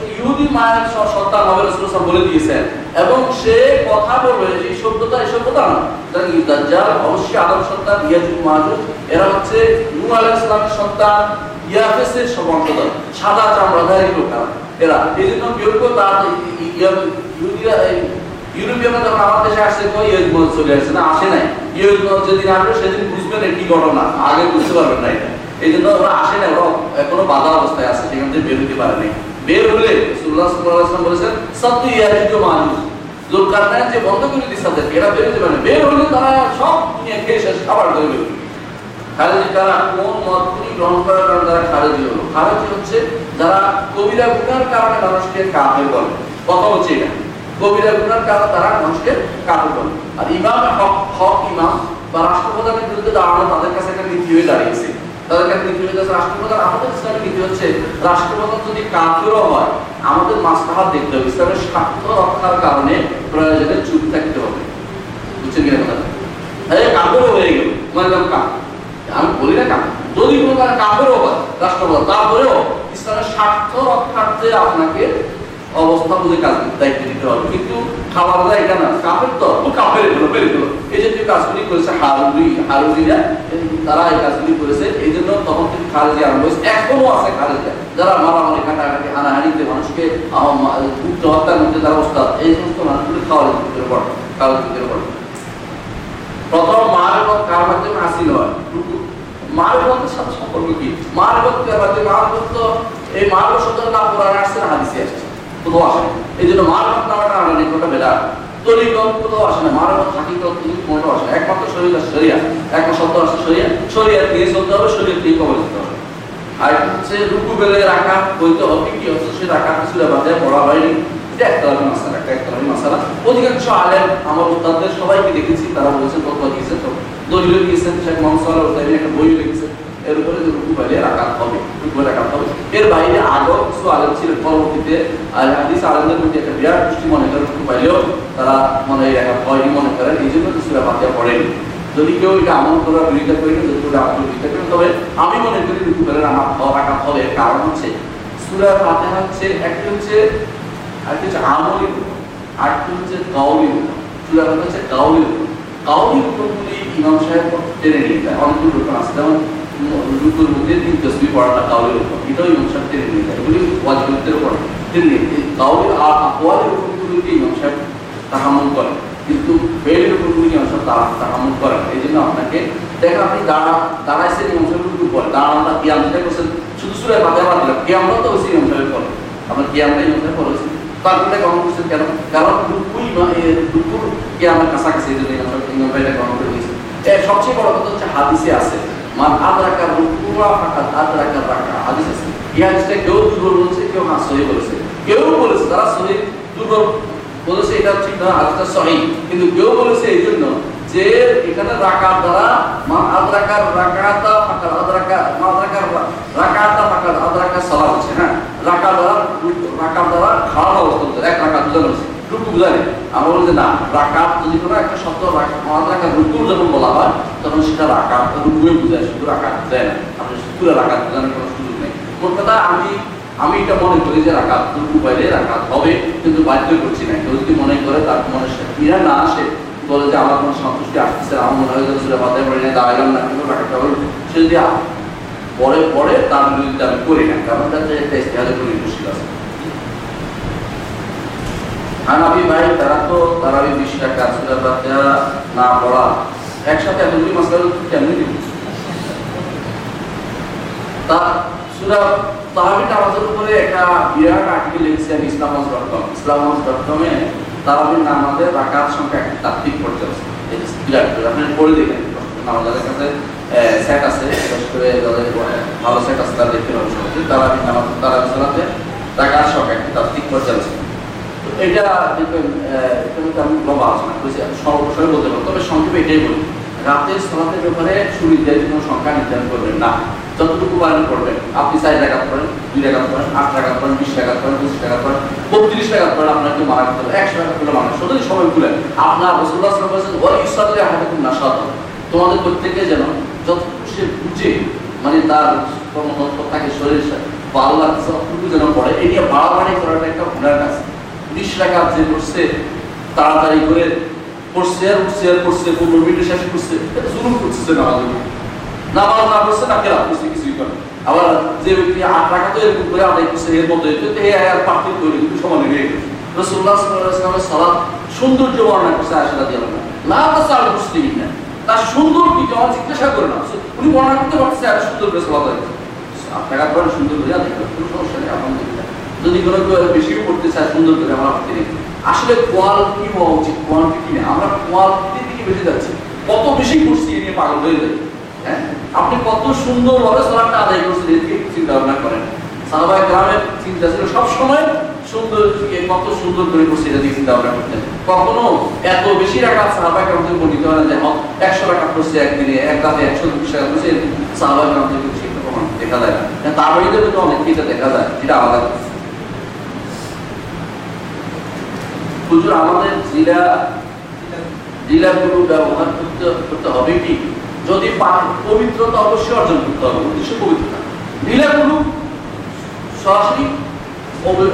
ইহুদি মায়ের সন্তান হবে বলে দিয়েছেন। এবং সে কথা বলবে যে সভ্যতা এই সভ্যতা না। অবশ্যই আদম সন্তান ইয়াজুজ মাজুজ এরা হচ্ছে নূহ আলাইহিস সালামের সন্তান, ইয়াফেসের সাদা চামড়াধারী এরা এই জন্য তার ইহুদিরা ইউরোপিয়ানরা যখন আমার দেশে আসছে, তো ইয়েজ মত চলে আসছে, না, আসে নাই। ইয়েজ মত যেদিন আসবে, সেদিন বুঝবেন এটি ঘটনা, আগে বুঝতে পারবেন না এই জন্য ওরা আসে না ওরা এখনও বাধা অবস্থায় আছে, সেখান থেকে বের হতে পারে নাই। বের হলে বলেছেন ইয়াজিজ মানুষ জুলকারনাইন যে বন্ধ করে তাদেরকে এরা বের পারে বের হলে তারা সব নিয়ে খেয়ে শেষ, খাবার করে বের খারেজি কারা কোন মতগুলি গ্রহণ করার কারণে তারা খারেজি হলো? খারেজি হচ্ছে যারা কবিরা গুনার কারণে মানুষকে কাফের বলে। কথা হচ্ছে এটা। কবিরা গুনার কারণে তারা মানুষকে কাফের বলে। আর ইমাম হক হক ইমাম বা রাষ্ট্রপ্রধানের বিরুদ্ধে দাঁড়ানো তাদের কাছে একটা নীতি হয়ে দাঁড়িয়েছে। স্বার্থ কারণে থাকতে হবে। হয়ে গেল আমি বলি না যদি রাষ্ট্রপ্রধান, তারপরেও ইসলামের স্বার্থ রক্ষার্থে আপনাকে অবস্থা বুঝে কাজ দায়িত্ব হবে। কিন্তু খাবার কাপের তো। ও কাপের এগুলো এই জাতীয় কাজগুলি করেছে তারা এই কাজগুলি করেছে, এই জন্য তখন থেকে খারেজি আরম্ভ হয়েছে। এখনও আছে খারেজিরা যারা মারামারি কাটাকাটি হানাহানিতে মানুষকে হত্যার মধ্যে তারা এই সমস্ত মানুষগুলি প্রথম মারেফত কার মাধ্যমে হাসিল হয়? মারেফতের সাথে সম্পর্ক কি? মারেফত মাধ্যমে? এই মারেফত শব্দ না কোরআনে আসছে না, হাদিসে আসছে। কোথাও আসে এই জন্য মারেফত নামাটা কোনটা বেদা তরিকত কোথাও আসে না মারেফত আসে একমাত্র শরীর শরিয়া। একমাত্র শব্দ শরিয়া। শরিয়া দিয়ে চলতে হবে, শরীর দিয়ে কবর দিতে হবে। আর হচ্ছে রুকু বেলে রাখা হইতে হবে, কি হচ্ছে? সে রাখা হয়নি। এটা একটা অধিকাংশ আলেম, আমার উস্তাদদের সবাইকে দেখেছি, তারা দিয়েছেন। তো দলিল দিয়েছেন, শেখ একটা এর উপরে যে রুকু বেলে রাখাত হবে, রুকু রাখাত হবে। এর বাইরে আগেও কিছু আলেম ছিলেন। পরবর্তীতে আর হাদিস আলেমদের মধ্যে একটা বিরাট গোষ্ঠী মনে করেন রুকু পাইলেও তারা মনে রাখাত হয়নি মনে করেন। এই জন্য কিছু বাতিয়া পড়েনি। যদি কেউ এটা আমল করার বিরোধিতা করি যদি কেউ আমল বিরোধিতা করেন তবে আমি মনে করি রুকু বেলে আমার রাখাত হবে। কারণ হচ্ছে, সুরা ফাতিহা হচ্ছে, একটি হচ্ছে, আরেকটি হচ্ছে আমলি আরেকটি হচ্ছে কাউলি চূড়া কথা হচ্ছে কাউলি কাউলি রূপগুলি ইমাম সাহেব টেনে নিয়ে যায় অনেকগুলো রূপন আছে। রূপের মধ্যে তিন তসবি পড়াটা কাউলি রূপন এটাও ইমাম সাহেব টেনে নিয়ে যায় এগুলি ওয়াজিবদের উপর টেনে নিয়ে কাউলি আর আকওয়ালি রূপগুলিকে ইমাম সাহেব তাহামল করে কিন্তু বেলের উপরগুলি ইমাম সাহেব তারা তাহামল করে। এই জন্য আপনাকে দেখেন আপনি দাঁড়া দাঁড়াইছেন ইমাম সাহেব রূপের পরে দাঁড়ানোটা কি আমি যেটা করছেন শুধু সুরে মাথায় বাদ দিলাম আমরা তো ওই ইমাম সাহেবের পরে। আমরা কি আমরা ইমাম সাহেব পড়েছি তারপরে গ্রহণ করছেন কেন? কারণ দুপুই দুপুর আমার কাছাকাছি গ্রহণ করে সবচেয়ে বড় কথা হচ্ছে হাদিসে আছে, মান আদরাকা ফাকাত আদরাকা রাকা হাদিস আছে। এই হাদিসটা কেউ দুর্বল বলেছে, কেউ হাস সহি বলেছে। কেউ বলেছে, তারা সহি, দুর্বল বলেছে, এটা ঠিক না, হাদিসটা সহি। কিন্তু কেউ বলেছে এই জন্য যে এখানে রাকাত দ্বারা, মান আদরাকার রাকাতা ফাকাত আদরাকা আদরাকার রাকাতা ফাকাত আদরাকা সালাত হচ্ছে হ্যাঁ। রাকা দ্বারা, রাকাত দ্বারা খাওয়া অবস্থা এক হচ্ছে রুকু বুঝালে। আমরা বলছি না রাকাত যদি কোনো একটা শব্দ আদরাকা রুকু যখন বলা হয়, তখন সেটা রাকাত রুকুয়ে বুঝায়, শুধু রাকাত দেয় না। আপনি পুরো রাকাত বোঝানোর কোনো সুযোগ নেই। মোট কথা আমি আমি এটা মনে করি যে রাকাত রুকু পাইলে রাকাত হবে, কিন্তু বাধ্য করছি না। কেউ যদি মনে করে তার মনে ক্রিয়া না আসে, বলে যে আমার কোনো সন্তুষ্টি আসতেছে আমার মনে হয় যে সুরে মাথায় পড়ে না দাঁড়াইলাম না, কিন্তু রাখাটা হলো সে যদি পরে পরে তার বিরুদ্ধে আমি করি না, কারণ তাতে একটা ইস্তেহারে করে মুশকিল আছে হানাবি ভাই, তারা তো তারাবি বিশ টাকা না পড়া। একসাথে এতগুলি মাসলা কেমনি দিব? তা সুরা তারাবিটা আমাদের উপরে একটা বিরাট আর্টিকেল লিখছে আমি ডট কম। ডট কমে নামাজের সংখ্যা একটা তাত্ত্বিক পর্যায়ে বিরাট আপনি পড়ে দেখেন। আমাদের কাছে সেট আছে, বিশেষ করে যাদের ভালো সেট আছে, তারা দেখতে পাবেন তারাবির নামাজ তারাবি সালাতে রাকাত সংখ্যা একটা তাত্ত্বিক এটা আমি লম্বা আলোচনা করেছি আমি সর্বসয় বলতে পারব, তবে সংক্ষেপে এটাই বলি। রাতের সলাতের ব্যাপারে সুনির্ধারিত কোনো সংখ্যা নির্ধারণ করবেন না। যতটুকু পারেন করবেন। আপনি চার টাকা করেন দুই টাকা করেন আট টাকা করেন বিশ টাকা করেন পঁচিশ টাকা করেন বত্রিশ টাকা করেন আপনাকে মারা করতে হবে একশো টাকা করলে মানুষ যদি সময় খুলেন আপনার রসুল্লাহ বলেছেন ওই ইসলামে হাতে না সাদ তোমাদের প্রত্যেকে যেন যতটুকু সে বুঝে মানে তার কর্মতত্ত্ব থাকে শরীর বা আল্লাহ যেন পড়ে এই নিয়ে বাড়াবাড়ি করাটা একটা হুনার কাজ। বিশ যে করছে, তাড়াতাড়ি করে পড়ছে আর উঠছে আর পনেরো মিনিটে করছে। জুলুম করছে নামাজ নামাজ না পড়ছে না কেরাম করছে, কিছুই করে আবার যে ব্যক্তি আট এরকম করে আদায় করছে, এর মধ্যে তো এই আর পার্থক্য করে কিন্তু সমানে রসুল্লাহ সালাদ সৌন্দর্য বর্ণনা করছে আয়সা দিয়ে না তো সাল মুসলিম না তার সুন্দর কি আমার জিজ্ঞাসা করে না। উনি বর্ণনা করতে পারছে আর সুন্দর করে সালাদ হয়েছে সুন্দর করে আদায় কোনো সমস্যা নেই, আলহামদুলিল্লাহ। যদি কোনো করতে চায় সুন্দর করে আমার আপত্তি নেই। আসলে কোয়ালিটি হওয়া উচিত কোয়ান্টিটি না আমরা কোয়ালিটির দিকে বেশি যাচ্ছি। কত বেশি করছি এ নিয়ে পাগল হয়ে যায় হ্যাঁ? আপনি কত সুন্দর ভাবে সালাদটা আদায় করছেন এদিকে চিন্তা ভাবনা করেন। সাহাবাই গ্রামের চিন্তা ছিল সবসময় সুন্দর কত সুন্দর করে করছে এটা দিকে চিন্তা ভাবনা করতেন। কখনো এত বেশি রাখা সাহাবাই গ্রাম থেকে বর্ণিত হয় না যে হ্যাঁ, একশো টাকা করছে একদিনে এক রাতে একশো বিশ টাকা করছে। সাহাবাই গ্রাম থেকে বেশি একটা প্রমাণ দেখা যায় না। তার বাড়িতে তো অনেক কিছু দেখা যায় যেটা আলাদা কথা। হুজুর, আমাদের জেলা জেলাগুলো ব্যবহার করতে করতে হবে কি? যদি পবিত্রতা অবশ্যই অর্জন করতে হবে, উদ্দেশ্য পবিত্রতা। জেলাগুলো সরাসরি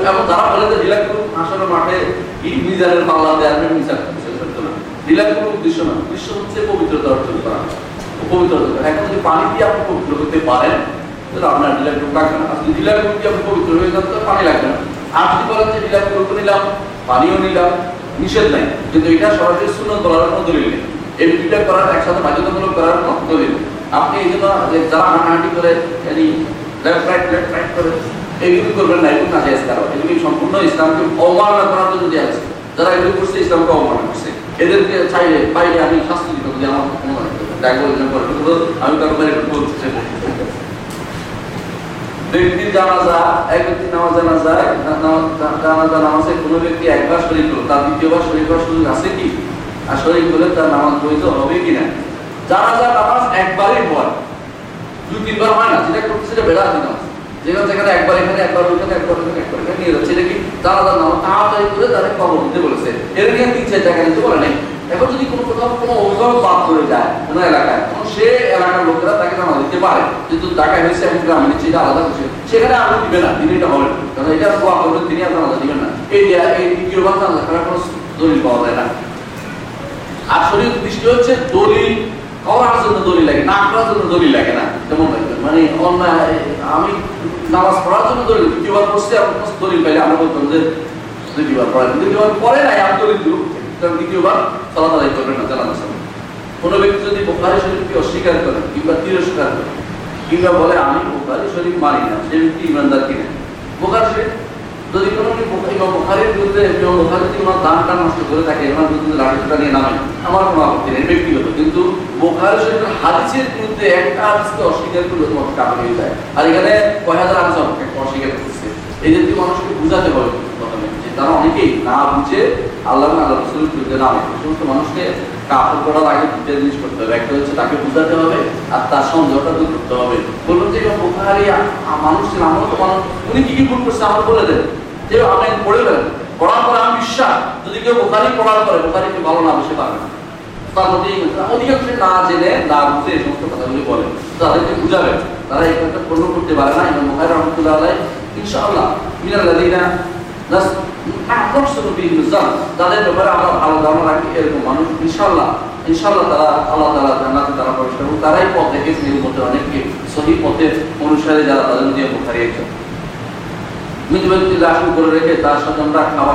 এবং তারা বলে যে ডিলাগুলো আসলে মাঠে মিজানের পাল্লা দেয় আর মিজান ডিলাগুলো উদ্দেশ্য না, উদ্দেশ্য হচ্ছে পবিত্রতা অর্জন করা। পবিত্রতা। এখন যদি পানি দিয়ে আপনি পবিত্র করতে পারেন, তাহলে আপনার ডিলাগুলো লাগবে না। আর যদি ডিলাগুলো দিয়ে আপনি পবিত্র হয়ে যান তো পানি লাগবে না। আর যদি বলেন যে ডিলাগুলো নিলাম পানিও নিলাম, নিষেধ নাই। কিন্তু এটা সরাসরি সুন্নত বলার কোনো দলিল নেই। এই করার একসাথে বাধ্যতামূলক করার কোনো দলিল আপনি এই জন্য যারা হাঁটাহাঁটি করে লেফট রাইট লেফট রাইট করে এগুলি করবেন না, এগুলো না যায় কারণ। এগুলি সম্পূর্ণ ইসলামকে অবমাননা করার জন্য দেওয়া আছে যারা এগুলি করছে, ইসলামকে অবমাননা করছে। এদেরকে চাইলে বাইরে আমি শাস্তি দিতে যদি আমার কোনো করে কিন্তু আমি কারও বাইরে বলতে চাই না। ব্যক্তির জানাজা, এক ব্যক্তি নামাজ জানাজা জানাজা নামাজে কোনো ব্যক্তি একবার শরীর তার দ্বিতীয়বার শরীর করার সুযোগ আছে কি? আর শরীর করলে তার নামাজ বৈধ হবে কি না জানাজা, নামাজ একবারই হয়। দুই, তিনবার হয় না। যেটা করছে সেটা বেড়া দিন যেখানে যেখানে একবার এখানে, একবার ওইখানে, একবার একবার নিয়ে যাচ্ছে। এটা কি? তাড়াতাড়ি করে তাদের কবর দিতে বলেছে। এর নিয়ে তিন চার জায়গায় বলে নাই। এখন যদি কোনো কোথাও কোনো অভিভাবক বাদ করে যায় কোনো এলাকায়, তখন সে এলাকার লোকেরা তাকে নামাজ দিতে পারে। কিন্তু ঢাকায় হয়েছে এখন গ্রামে এটা আলাদা কিছু সেখানে আরও দিবে না, দিলে এটা হবে। কারণ এটা দোয়া করবেন তিনি আর নামাজ দিবেন না। এই এই দ্বিতীয় বার নামাজ করার কোনো দলিল পাওয়া যায় না। আর শরীর দৃষ্টি হচ্ছে দলিল করার জন্য দলিল লাগে, না করার জন্য দলিল লাগে না। লাগবে মানে অন্যায়, আমি নামাজ পড়ার জন্য দলিল, দ্বিতীয়বার পড়ছি, আর দলিল পাইলে আমরা বলতাম যে দ্বিতীয়বার পড়েন দ্বিতীয়বার পরে নাই আমি দলিল কারণ দ্বিতীয়বার তালাই করবেন না কোনো ব্যক্তি যদি বোখারি শরীফকে অস্বীকার করে, কিংবা তিরস্কার করে, কিংবা বলে, আমি শরীফ মানি না, সে ব্যক্তি ইমানদার কিনা? যদি কোনো বোখারির বিরুদ্ধে বোখারি যদি ওনার দানটা নষ্ট করে থাকে নিয়ে নামে আমার কোনো আপত্তি নেই, ব্যক্তিগত। কিন্তু বোখারি শরীফের হাদিসের বিরুদ্ধে একটা হাদিসকে অস্বীকার করলে তোমার কাপড় হয়ে যায়। আর এখানে কয় হাজার হাদিস অস্বীকার করছে। এই জাতীয় মানুষকে বুঝাতে হবে। যে তারা অনেকেই না বুঝে আল্লাহ আল্লাহ রসুলের বিরুদ্ধে নামে সমস্ত মানুষকে কাপড় করার আগে দুটো জিনিস করতে হবে। একটা হচ্ছে তাকে বুঝাতে হবে আর তার সন্দেহটা দূর করতে হবে। বলুন যে বুখারী আ- আ- মানুষ ছিলেন আমরাও তো মানুষ উনি কি কি ভুল করছে আমার বলে দেন। যে আপনি পড়ে গেলেন পড়ার পরে আমি বিশ্বাস। যদি কেউ বোখারি পড়ার পরে বোখারিকে ভালো না, বেশি পারবে তার মধ্যে অধিকাংশ না জেনে, না বুঝে এই সমস্ত কথাগুলি বলে। তাদেরকে বুঝাবেন। তারা এই কথা পূর্ণ করতে পারে না। ইমাম বুখারী রহমতুল্লাহ ইনশাআল্লাহ। মিনাল্লাযিনা ব্যক্তি খাবার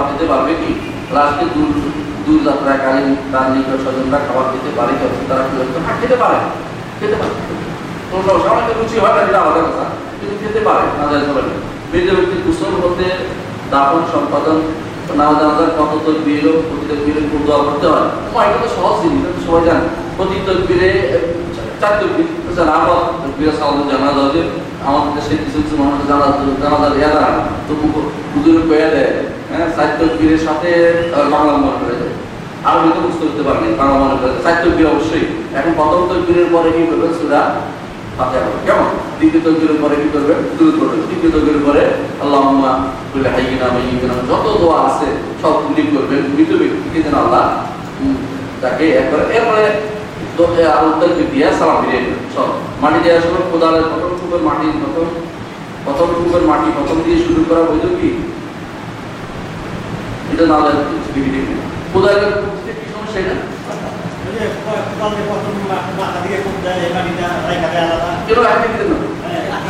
খেতে পারবে কি? লাশকে দূর দূর যাত্রাকালীন তার নিকট স্বজনরা খাবার খেতে পারে তারা খেতে পারে খেতে পারে কোনো সমস্যা রুচি হয় না আলাদা কথা। কিন্তু খেতে পারে, না যায় চলে মৃত ব্যক্তির কুশল হতে দাফন সম্পাদন না জানাজার কত তকবীর প্রতি তকবীরের উপর দোয়া করতে হয়। এটা তো সহজ জিনিস সবাই জানে। প্রতি তকবীরে তকবীর আচ্ছা যে, আমাদের জানা জানাজা দেয়া হ্যাঁ সাথে বাংলা মনে করে বাংলা মনে করে তকবীর অবশ্যই। এখন প্রথম তকবীরের পরে কি করবে ফাতিহা কেমন? দ্বিতীয় তকবীরের পরে কি করবে? দুরূদ পড়বে। তৃতীয় তকবীরের পরে মাইয়িনা যত দোয়া আছে সবগুলি করবেন মৃত ব্যক্তিকে যেন আল্লাহ তাকে একবারে এরপরে আল্লাহ দিয়া সালাম ফিরিয়ে সব মাটি দেওয়ার সময় কোদালের প্রথম টুকের মাটি প্রথম প্রথম টুকের মাটি প্রথম দিয়ে শুরু করা বৈধ কি? এটা না হলে কোদালের কি সমস্যা এটা যদি কোনো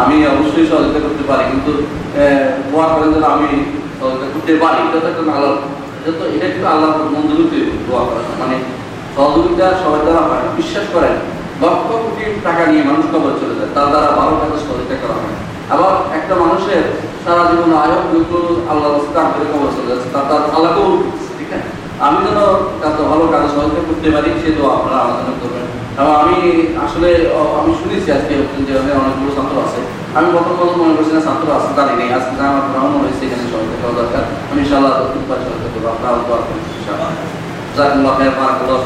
আমি অবশ্যই সহযোগিতা করতে পারি, কিন্তু দোয়া করেন যেন আমি সহযোগিতা করতে পারি। এটা তো একটা এটা তো, এটা কিন্তু আল্লাহ মঞ্জুরিতে দোয়া করা। মানে সহযোগিতা সবাই দ্বারা হয় বিশ্বাস করেন, লক্ষ কোটি টাকা নিয়ে মানুষ কবর চলে যায়, তার দ্বারা বারো টাকা সহযোগিতা করা হয়। আবার একটা মানুষের সারা জীবন আয় কিন্তু আল্লাহ রাস্তা করে কবর চলে যাচ্ছে, তার তার আল্লাহকেও ঠিক আছে? আমি যেন ভালো কাজে সহযোগিতা করতে পারি, সে তো আপনারা আলোচনা করবেন। এবং আমি আসলে আমি শুনেছি আজকে যে অনেকগুলো ছাত্র আছে। আমি প্রথম প্রথম মনে করছি না ছাত্র আছে, জানি নেই। আজকে আমার মনে হয়েছে এখানে সবাই দেখাও দরকার। আমি পারি সবাই করব আপনারা জাকুল্লাহ বারাকাল্লাহ